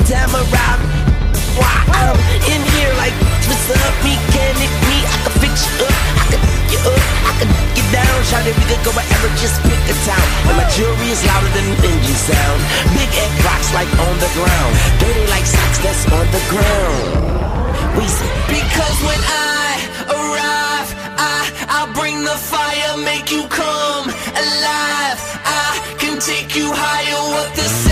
And Tamara. Why I'm in here like what's up? Me can it me? I can fix you up. I can you up. I can get down. Shout it, we could go wherever. Just pick a town. And my jewelry is louder than engine sound. Big egg rocks like on the ground. Dirty like socks that's on the ground. We say because when I arrive, I I bring the fire, make you come alive. I can take you higher. What this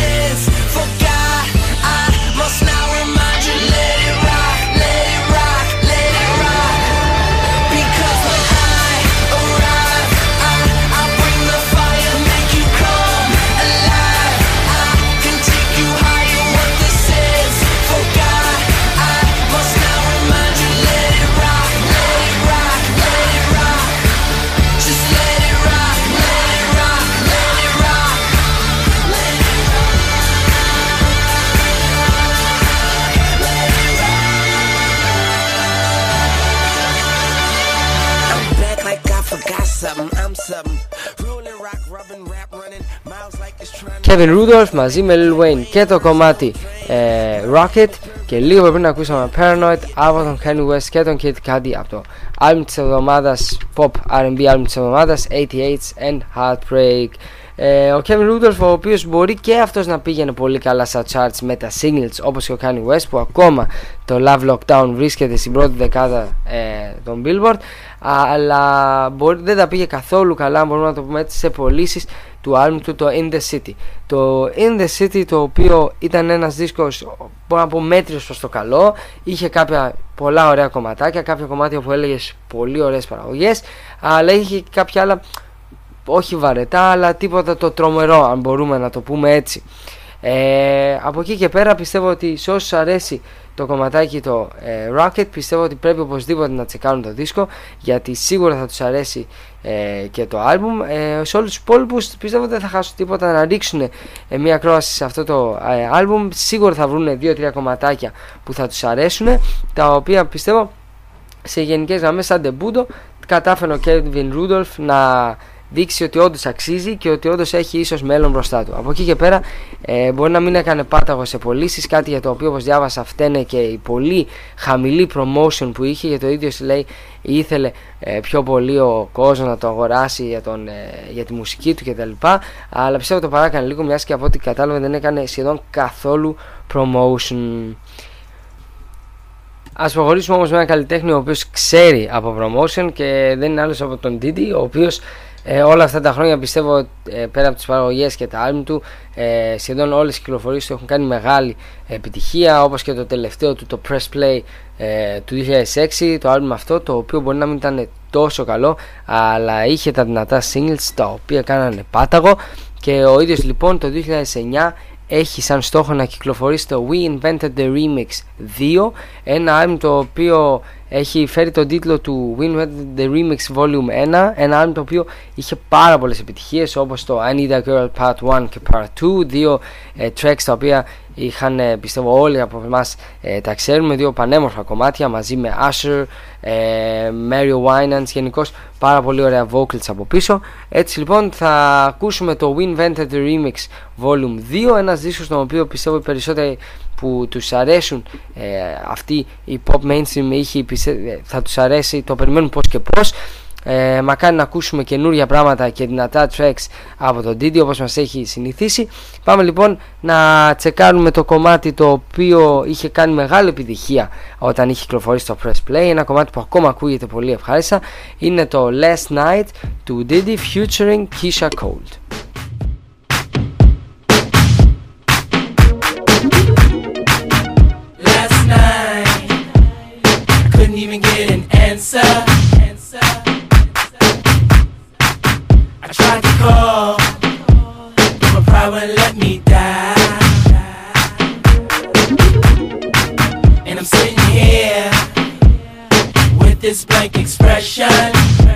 Kevin Rudolph μαζί με Lil Wayne και το κομμάτι ε, Rocket. Και λίγο πριν ακούσαμε Paranoid από τον Kanye West και τον Kid Cudi από το album της εβδομάδας Pop R&B album της εβδομάδας 88 and Heartbreak. Ε, ο Kevin Rudolph ο οποίος μπορεί και αυτός να πήγαινε πολύ καλά στα charts με τα singles όπως και ο Kanye West που ακόμα το Love Lockdown βρίσκεται στην πρώτη δεκάδα ε, των Billboard. Αλλά μπορεί, δεν τα πήγε καθόλου καλά μπορούμε να το πούμε έτσι σε πωλήσεις του album του το In The City. Το In The City το οποίο ήταν ένας δίσκος μπορώ να πω μέτριος προς το καλό είχε κάποια πολλά ωραία κομματάκια κάποια κομμάτια που έλεγες πολύ ωραίες παραγωγές αλλά είχε και κάποια άλλα όχι βαρετά αλλά τίποτα το τρομερό αν μπορούμε να το πούμε έτσι ε, από εκεί και πέρα πιστεύω ότι σε όσους αρέσει το κομματάκι το ε, Rocket πιστεύω ότι πρέπει οπωσδήποτε να τσεκάρουν το δίσκο γιατί σίγουρα θα τους αρέσει ε, και το άλμπουμ. Ε, σε όλους τους υπόλοιπους πιστεύω ότι δεν θα χάσουν τίποτα να ρίξουν ε, μια κρόαση σε αυτό το ε, άλμπουμ. Σίγουρα θα βρουν 2-3 κομματάκια που θα τους αρέσουν τα οποία πιστεύω σε γενικές γραμμές σαν τεμπούντο κατάφερε ο Kevin Rudolph να δείξει ότι όντως αξίζει και ότι όντως έχει ίσως μέλλον μπροστά του. Από εκεί και πέρα ε, μπορεί να μην έκανε πάταγο σε πωλήσεις, κάτι για το οποίο όπως διάβασα φταίνε και η πολύ χαμηλή promotion που είχε, για το ίδιος λέει ήθελε ε, πιο πολύ ο κόσμος να το αγοράσει για, τον, ε, για τη μουσική του κτλ. Αλλά πιστεύω το παράκανε λίγο, μιας και από ό,τι κατάλαβε δεν έκανε σχεδόν καθόλου promotion. Α προχωρήσουμε όμως με ένα καλλιτέχνη ο οποίος ξέρει από promotion και δεν είναι άλλος από τον Didi, ο οποίος ε, όλα αυτά τα χρόνια πιστεύω ε, πέρα από τις παραγωγές και τα άλμ του ε, σχεδόν όλες οι κυκλοφορίες του έχουν κάνει μεγάλη επιτυχία όπως και το τελευταίο του το Press Play ε, του 2006 το άλμ αυτό το οποίο μπορεί να μην ήταν τόσο καλό αλλά είχε τα δυνατά singles τα οποία κάνανε πάταγο. Και ο ίδιος λοιπόν το 2009 έχει σαν στόχο να κυκλοφορήσει το We Invented the Remix 2 ένα album το οποίο έχει φέρει τον τίτλο του We Invented the Remix Volume 1 ένα album το οποίο είχε πάρα πολλές επιτυχίες όπως το I Need a Girl Part 1 και Part 2 δύο ε, tracks τα οποία είχαν ε, πιστεύω όλοι από εμάς ε, τα ξέρουμε δύο πανέμορφα κομμάτια μαζί με Usher, ε, Mary Winans γενικώς πάρα πολύ ωραία vocals από πίσω. Έτσι λοιπόν θα ακούσουμε το We Invented the Remix Volume 2 ένας δίσκος τον οποίο πιστεύω οι περισσότεροι που τους αρέσουν ε, αυτοί οι pop mainstream ήχοι πιστε- θα τους αρέσει το περιμένουν πως και πως ε, μακάρι να ακούσουμε καινούρια πράγματα και δυνατά tracks από τον Didi όπως μας έχει συνηθίσει. Πάμε λοιπόν να τσεκάρουμε το κομμάτι το οποίο είχε κάνει μεγάλη επιτυχία όταν είχε κυκλοφορήσει το Press Play. Ένα κομμάτι που ακόμα ακούγεται πολύ ευχάριστα. Είναι το Last Night του Didi featuring Keisha Cold let me die. And I'm sitting here with this blank expression.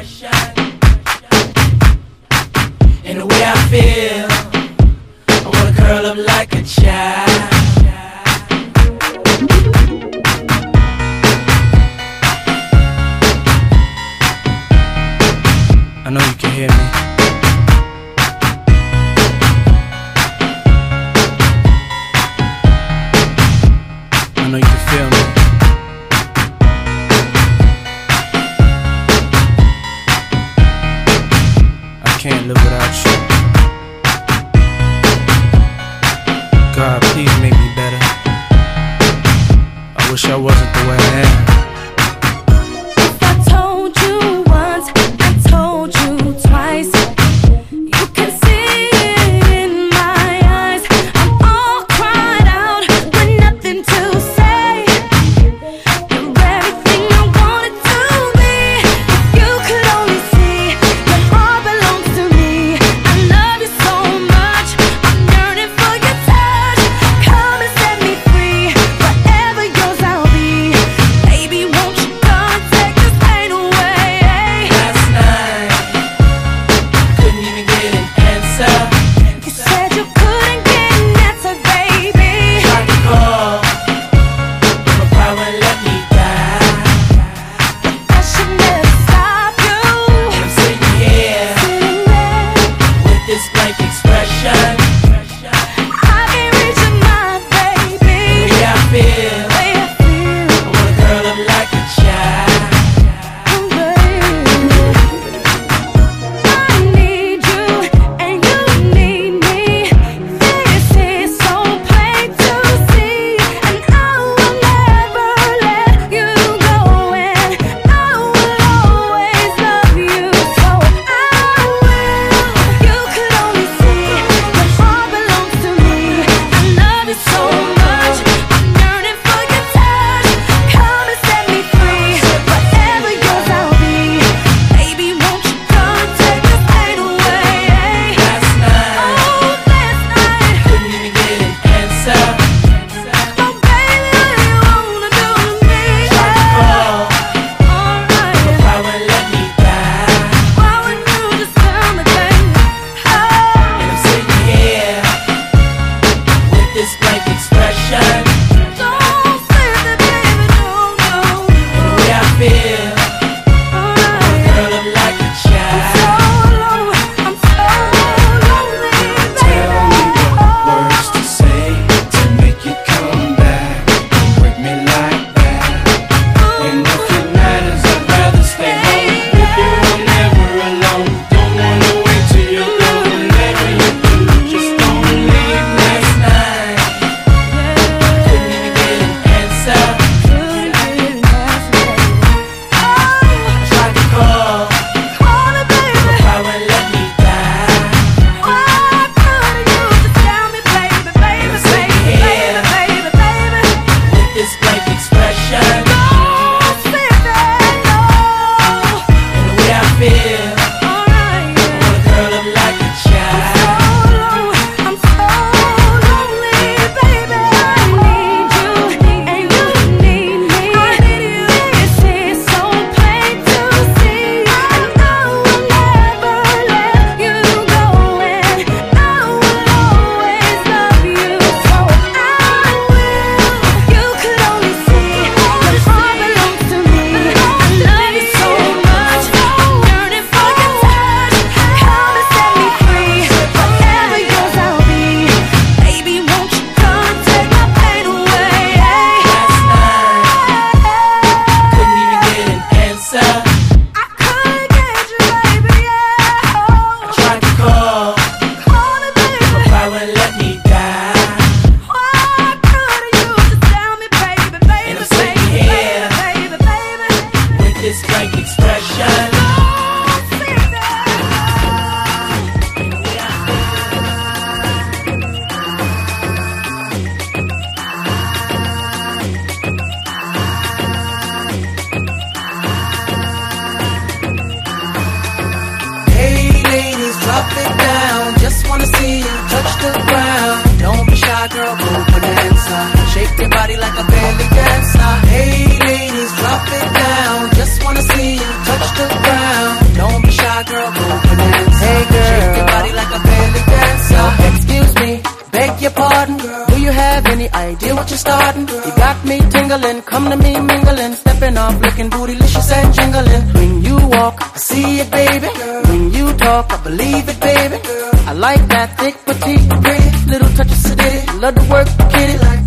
Looking said jingling. When you walk, I see it, baby. When you talk, I believe it, baby. I like that thick, petite, pretty, little touch of sedity. Love to work kitty like.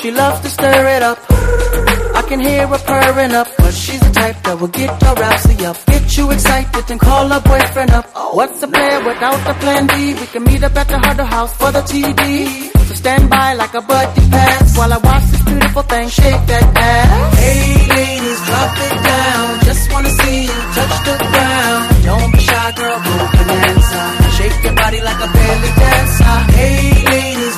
She loves to stir it up. I can hear her purring up, but she's type that will get her rousey up. Get you excited and call her boyfriend up. What's the plan without the plan B? We can meet up at the Huddle House for the TV. So stand by like a buddy pass while I watch this beautiful thing shake that ass. Hey ladies, drop it down. Just wanna see you touch the ground. Don't be shy, girl, go bonanza. Shake your body like a belly dancer. Hey ladies,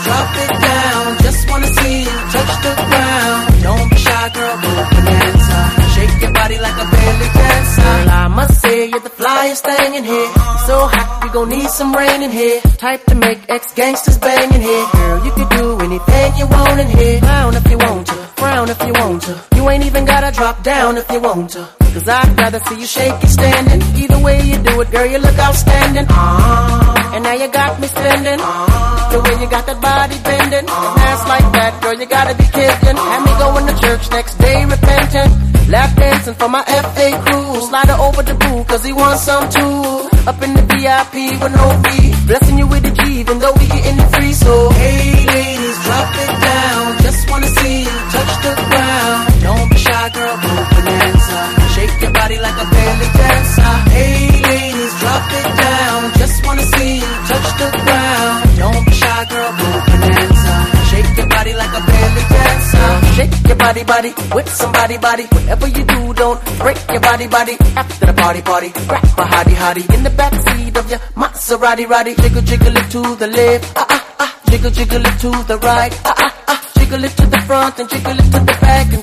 say you're the flyest thing in here. So hot, we gon' need some rain in here. Type to make ex gangsters bang in here. Girl, you can do anything you want in here. Frown if you want to, frown if you want to. You ain't even gotta drop down if you want to. Cause I'd rather see you shake it standing. Either way you do it, girl, you look outstanding. Uh, and now you got me standing. The way you got that body bending. And ass like that, girl, you gotta be kidding. Have me going to church next day repenting. Lap dancing for my FA crew. Slide over the boo, cause he wants some too. Up in the VIP with no fee. Blessing you with the G, even though we getting it free. So, hey ladies, drop it down. Just wanna see you touch the ground. Girl, go bonanza. Shake your body like a belly dancer. Hey ladies, drop it down. Just wanna see you touch the ground. Don't be shy, girl, go bonanza. Shake your body like a belly dancer. Shake your body, body with somebody, body. Whatever you do, don't break your body, body. After the party, party, grab a hottie, hottie in the backseat of your Maserati, roddy. Jiggle, jiggle it to the left, ah ah ah. Jiggle, jiggle it to the right, ah ah ah. Jiggle it to the front and jiggle it to the back and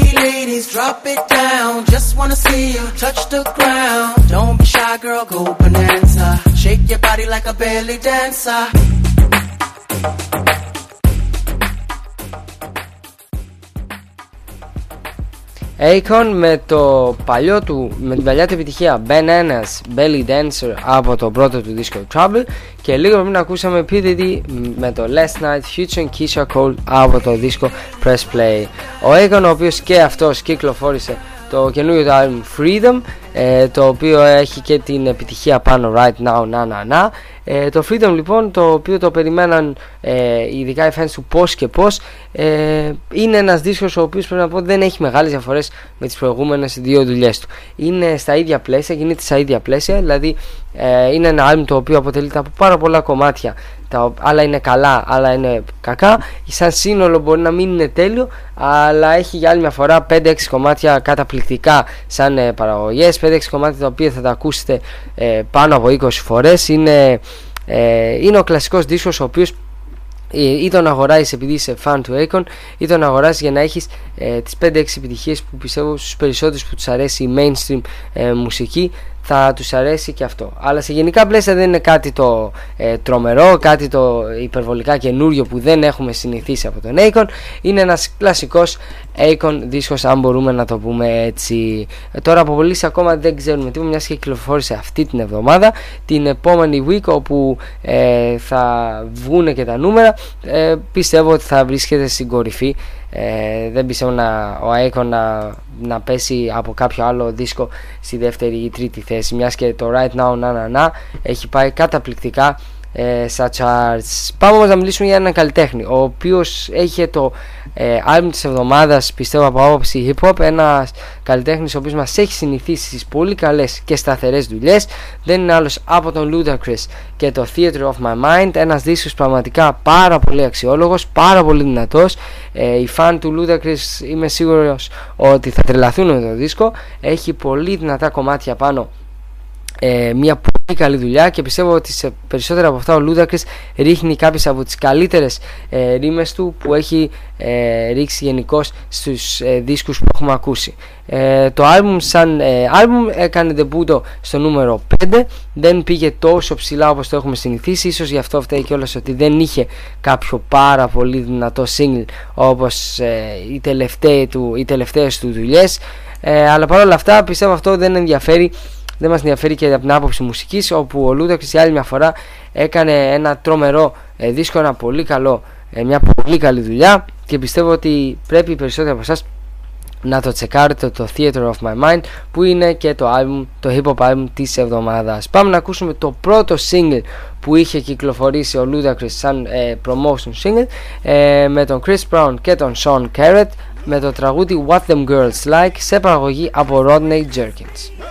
drop it down. Just wanna see you touch the ground. Don't be shy, girl, go bonanza. Shake your body like a belly dancer. Akon με το παλιό του, με την παλιά του επιτυχία Ben Ennis Belly Dancer από το πρώτο του δίσκο Trouble και λίγο πριν ακούσαμε P. Diddy με το Last Night Future and Keisha Cole από το δίσκο Press Play. Ο Akon ο οποίος και αυτός κυκλοφόρησε το καινούριο του album Freedom ε, το οποίο έχει και την επιτυχία πάνω Right Now Να Να Να ε, το Freedom λοιπόν το οποίο το περιμέναν ε, ειδικά οι fans του πώς και πώς ε, είναι ένας δίσκος ο οποίος πρέπει να πω δεν έχει μεγάλες διαφορές με τις προηγούμενες δύο δουλειές του. Είναι στα ίδια πλαίσια, γίνεται στα ίδια πλαίσια δηλαδή ε, είναι ένα album το οποίο αποτελείται από πάρα πολλά κομμάτια τα άλλα είναι καλά, άλλα είναι κακά. Σαν σύνολο μπορεί να μην είναι τέλειο αλλά έχει για άλλη μια φορά 5-6 κομμάτια καταπληκτικά σαν ε, παραγωγές 5-6 κομμάτια τα οποία θα τα ακούσετε ε, πάνω από 20 φορές. Είναι, ε, είναι ο κλασικός δίσκος ο οποίος ή τον αγοράζεις επειδή είσαι fan του Akon ή τον αγοράζεις για να έχεις ε, τις 5-6 επιτυχίες που πιστεύω στους περισσότερους που τους αρέσει η mainstream ε, μουσική θα τους αρέσει και αυτό. Αλλά σε γενικά πλαίσια δεν είναι κάτι το ε, τρομερό κάτι το υπερβολικά καινούριο που δεν έχουμε συνηθίσει από τον Akon. Είναι ένας κλασικός Akon δίσκος αν μπορούμε να το πούμε έτσι. Ε, τώρα από πολλοί ακόμα δεν ξέρουμε τίποτα μιας και κυκλοφόρησε αυτή την εβδομάδα την επόμενη week όπου ε, θα βγουν και τα νούμερα. Ε, πιστεύω ότι θα βρίσκεται στην κορυφή ε, δεν πιστεύω να, ο Aegon να, να πέσει από κάποιο άλλο δίσκο στη δεύτερη ή τρίτη θέση. Μιας και το Right Now να να να έχει πάει καταπληκτικά ε, στα charts. Πάμε όμως να μιλήσουμε για έναν καλλιτέχνη ο οποίος έχει το ε, album της εβδομάδας πιστεύω από άποψη hip hop ένας καλλιτέχνης ο οποίος μας έχει συνηθίσει στις πολύ καλές και σταθερές δουλειές. Δεν είναι άλλος από τον Ludacris και το Theater of My Mind ένας δίσκος πραγματικά πάρα πολύ αξιόλογος πάρα πολύ δυνατός. Ε, οι φαν του Ludacris είμαι σίγουρος ότι θα τρελαθούν με το δίσκο. Έχει πολύ δυνατά κομμάτια πάνω ε, μια πολύ καλή δουλειά και πιστεύω ότι σε περισσότερα από αυτά ο Ludacris ρίχνει κάποιες από τις καλύτερες ε, ρήμες του που έχει ε, ρίξει γενικώ στους ε, δίσκους που έχουμε ακούσει. Ε, το album σαν ε, album έκανε debut στο νούμερο 5 δεν πήγε τόσο ψηλά όπως το έχουμε συνηθίσει. Ίσως γι' αυτό φταίει κιόλας ότι δεν είχε κάποιο πάρα πολύ δυνατό single όπως ε, οι, τελευταίες του, οι τελευταίες του δουλειές. Ε, αλλά παρόλα αυτά πιστεύω αυτό δεν ενδιαφέρει δεν μας ενδιαφέρει και από την άποψη μουσικής όπου ο Λούδαξ για άλλη μια φορά έκανε ένα τρομερό ε, δίσκο, ένα πολύ καλό, ε, μια πολύ καλή δουλειά και πιστεύω ότι πρέπει οι περισσότεροι από εσάς να το τσεκάρετε το Theater of My Mind που είναι και το album, το hip hop album της εβδομάδας. Πάμε να ακούσουμε το πρώτο single που είχε κυκλοφορήσει ο Ludacris σαν ε, promotion single ε, με τον Chris Brown και τον Sean Carrot με το τραγούδι What Them Girls Like σε παραγωγή από Rodney Jerkins.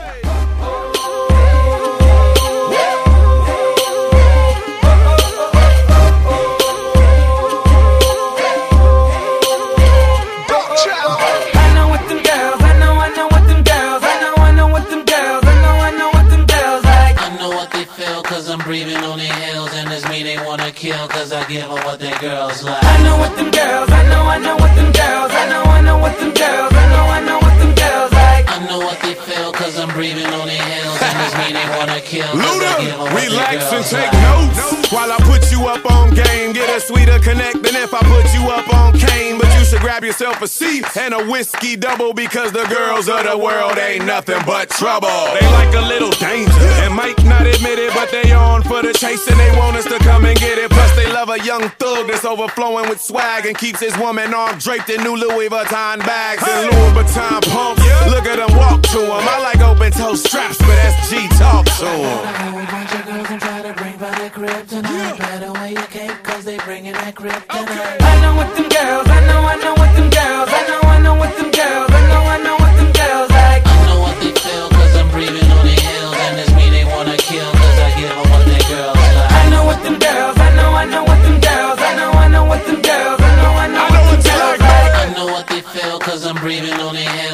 Give them what their girls like I know what them girls, I know, I know what them girls, I know, I know what them girls, I know, I know what them girls like. I know what they feel cause I'm breathing on their heels And it's me they wanna kill cause I give them Luda, relax and take like notes while I put you up on game. Get a sweeter connect than if I put you up on cane. But you should grab yourself a seat and a whiskey double because the girls of the world ain't nothing but trouble. They like a little danger and might not admit it, but they on for the chase and they want us to come and get it. Plus they love a young thug that's overflowing with swag and keeps his woman arm draped in new Louis Vuitton bags and Louis Vuitton pumps. Look at them walk to him. I like open toe straps, but that's G talk to him. A bunch of girls and try to bring by their crib tonight. Better wear your cape cause they bringing that crib tonight. I know what them girls, I know, I know what them girls, I know, I know what them girls, I know, I know what them girls like. I know what they feel cause I'm breathing on their heels And it's me they wanna kill cause I give them what their girls like I know what them girls, I know, I know what them girls, I know, I know what them girls, I know, I know what them girls like. I know what they feel cause I'm breathing on their heels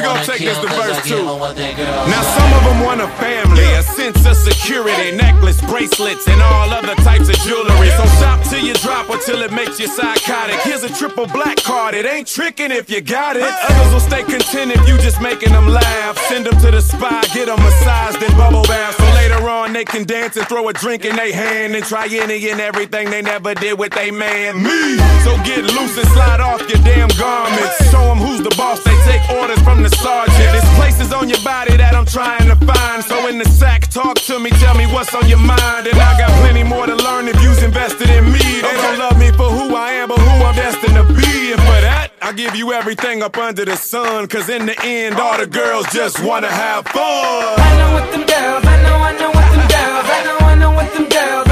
we gonna take this to verse two. them what their girls Now some of them want a family, a sense of security. Necklace, bracelets, and all other types of jewelry. So shop till you drop or till it makes you psychotic. Here's a triple black card. It ain't tricking if you got it. Others will stay content if you just making them laugh. Send them to the spa, get them massaged and bubble bath. So later on they can dance and throw a drink in their hand and try any and everything they never did with they man. Me. So get loose and slide off your damn garments. Show them who's the boss. They take orders from the sergeant. There's places on your body that I'm trying to find. So in the sack, talk to me, tell me what's on your mind. And I got plenty more to learn if you's invested in me. They don't love me for who I am, but who I'm destined to be. And for that, I give you everything up under the sun. Cause in the end, all the girls just wanna have fun. I know what them girls, I know, I know what them girls, I know, I know what them girls,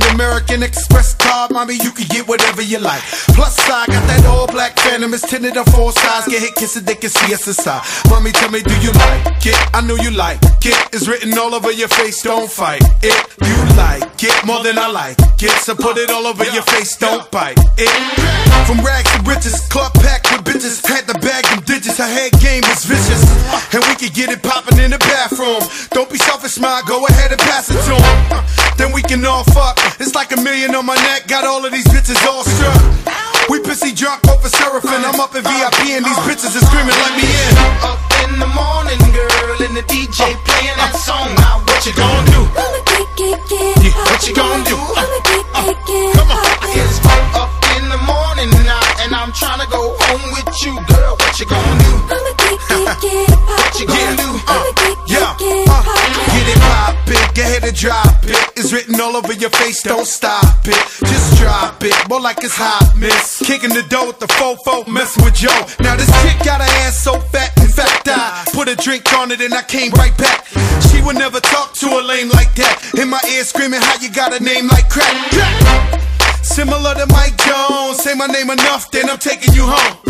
American Express card, mommy. You can get whatever you like. Plus, I got that all black Phantom. It's tinted on four sides. Get hit, kiss it, they can see us inside. Mommy, tell me, do you like it? I know you like it. It's written all over your face. Don't fight it. You like it more than I like it. So put it all over your face. Don't bite it. From rags to riches, club packed with bitches. Had to bag them digits. Her head game was vicious, and we could get it popping in the bathroom. Don't be selfish, smile. Go ahead and pass it to him. Then we can all fuck. It's like a million on my neck. Got all of these bitches all struck. We pissy drunk off a seraphim. I'm up in VIP and these bitches are screaming, let me in. Up in the morning, girl, and the DJ playing that song. Now what you gonna do? I'ma get, get, get it What you gonna do? I'ma get, get, get Come on. It's up in the morning now, and I'm trying to go home with you, girl. What you gonna do? I'ma get, get, get it What you gonna do? Written all over your face, don't stop it. Just drop it, more like it's hot, miss. Kicking the door with the fofo, messing with Joe. Now this chick got her ass so fat, in fact I put a drink on it and I came right back. She would never talk to a lame like that. In my ear screaming how you got a name like crack. Crack. Similar to Mike Jones, say my name enough, then I'm taking you home.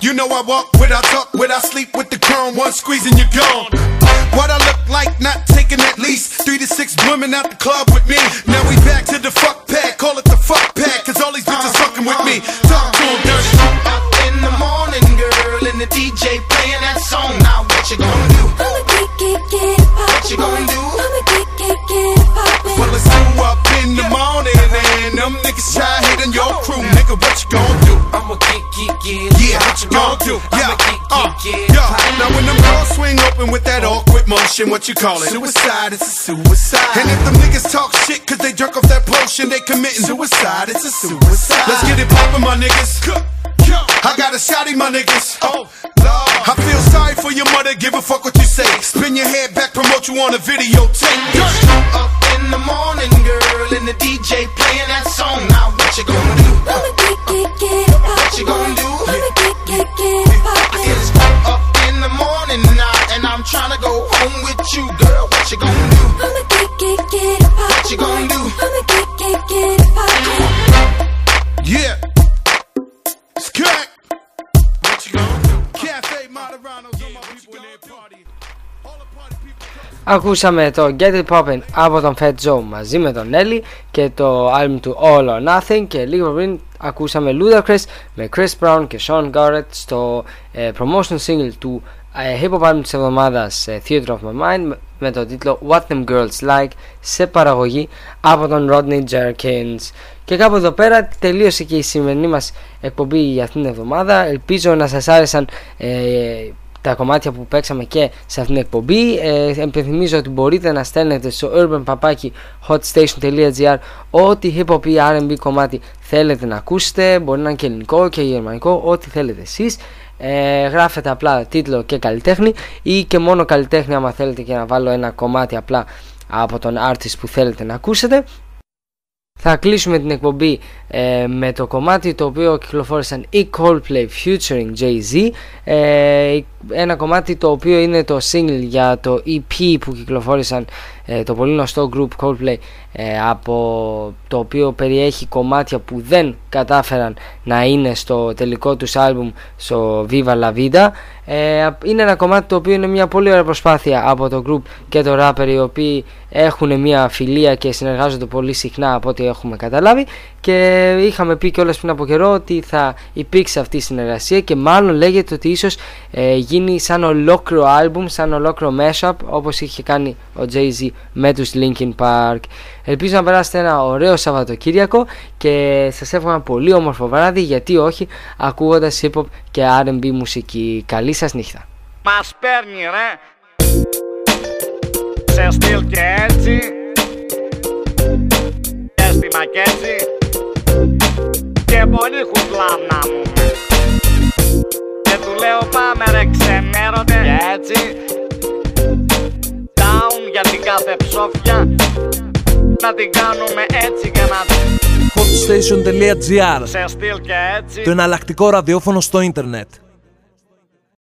You know I walk without talk, without sleep with the chrome, one squeeze and you're gone. What I look like, not taking at least three to six women out the club with me. Now we back to the fuck pad, call it the fuck pad, cause all these bitches fucking with me. Talk to 'em dirty. Up in the morning, girl, and the DJ playing that song. Now what you gonna do? I'ma get, get, get it What you gonna do? What you gonna do? I'ma get, get, get Yeah, what you gonna do? Yeah, uh, yeah. Now when them doors swing open with that awkward motion, what you call it? Suicide, it's a suicide. And if them niggas talk shit cause they drunk off that potion, they committing suicide, it's a suicide. Let's get it poppin', my niggas. I got a shotty, my niggas. Oh, Lord. I feel sorry for your mother, give a fuck what you say. Spin your head back, promote you on a videotape. It's up in the morning, girl, and the DJ playing that song. Now what you gonna do? I'ma get, get, get it What you gonna do? I'ma get, get, get it poppin'. It's up in the morning now, and I'm trying to go home with you, girl. Ακούσαμε το Get It Poppin' από τον Fat Joe μαζί με τον Nelly και το album του All or Nothing και λίγο πριν ακούσαμε Ludacris με Chris Brown και Sean Garrett στο ε, promotion single του ε, hip hop album της εβδομάδας ε, Theater of My Mind με- με το τίτλο What Them Girls Like σε παραγωγή από τον Rodney Jerkins. Και κάπου εδώ πέρα τελείωσε και η σημερινή μας εκπομπή για αυτήν την εβδομάδα. Ελπίζω να σας άρεσαν ε, τα κομμάτια που παίξαμε και σε αυτήν την εκπομπή. Ε, επιθυμίζω ότι μπορείτε να στέλνετε στο urbanpapaki.hotstation.gr ό,τι hip hop ή R&B κομμάτι θέλετε να ακούσετε. Μπορεί να είναι και ελληνικό και γερμανικό, ό,τι θέλετε εσείς. ε, γράφετε απλά τίτλο και καλλιτέχνη ή και μόνο καλλιτέχνη άμα θέλετε και να βάλω ένα κομμάτι απλά από τον artist που θέλετε να ακούσετε θα κλείσουμε την εκπομπή ε, με το κομμάτι το οποίο κυκλοφόρησαν οι Coldplay featuring Jay-Z. Ε, ένα κομμάτι το οποίο είναι το single για το EP που κυκλοφόρησαν ε, το πολύ γνωστό group Coldplay ε, από το οποίο περιέχει κομμάτια που δεν κατάφεραν να είναι στο τελικό τους άλμπουμ στο Viva La Vida. Ε, είναι ένα κομμάτι το οποίο είναι μια πολύ ωραία προσπάθεια από το group και το rapper οι οποίοι έχουν μια φιλία και συνεργάζονται πολύ συχνά από ό,τι έχουμε καταλάβει και είχαμε πει κιόλας πριν από καιρό ότι θα υπήρξε αυτή η συνεργασία και μάλλον λέγεται ότι ίσως ε, γίνει σαν ολόκληρο άλμπουμ, σαν ολόκληρο mashup όπως είχε κάνει ο Jay-Z με τους Linkin Park. Ελπίζω να περάσετε ένα ωραίο Σαββατοκύριακο και σας εύχομαι ένα πολύ όμορφο βράδυ γιατί όχι ακούγοντας hip hop και R&B μουσική. Καλή σας νύχτα. Μας παίρνει ρε Σε στυλ και έτσι Και στη μακέτσι Και πολύ χουκλάνα μου. Και του λέω πάμε ρε ξενέρωτε Και έτσι Down για την κάθε ψόφια. Να την κάνουμε έτσι και να hotstation.gr Σε στυλ και έτσι. Το εναλλακτικό ραδιόφωνο στο ίντερνετ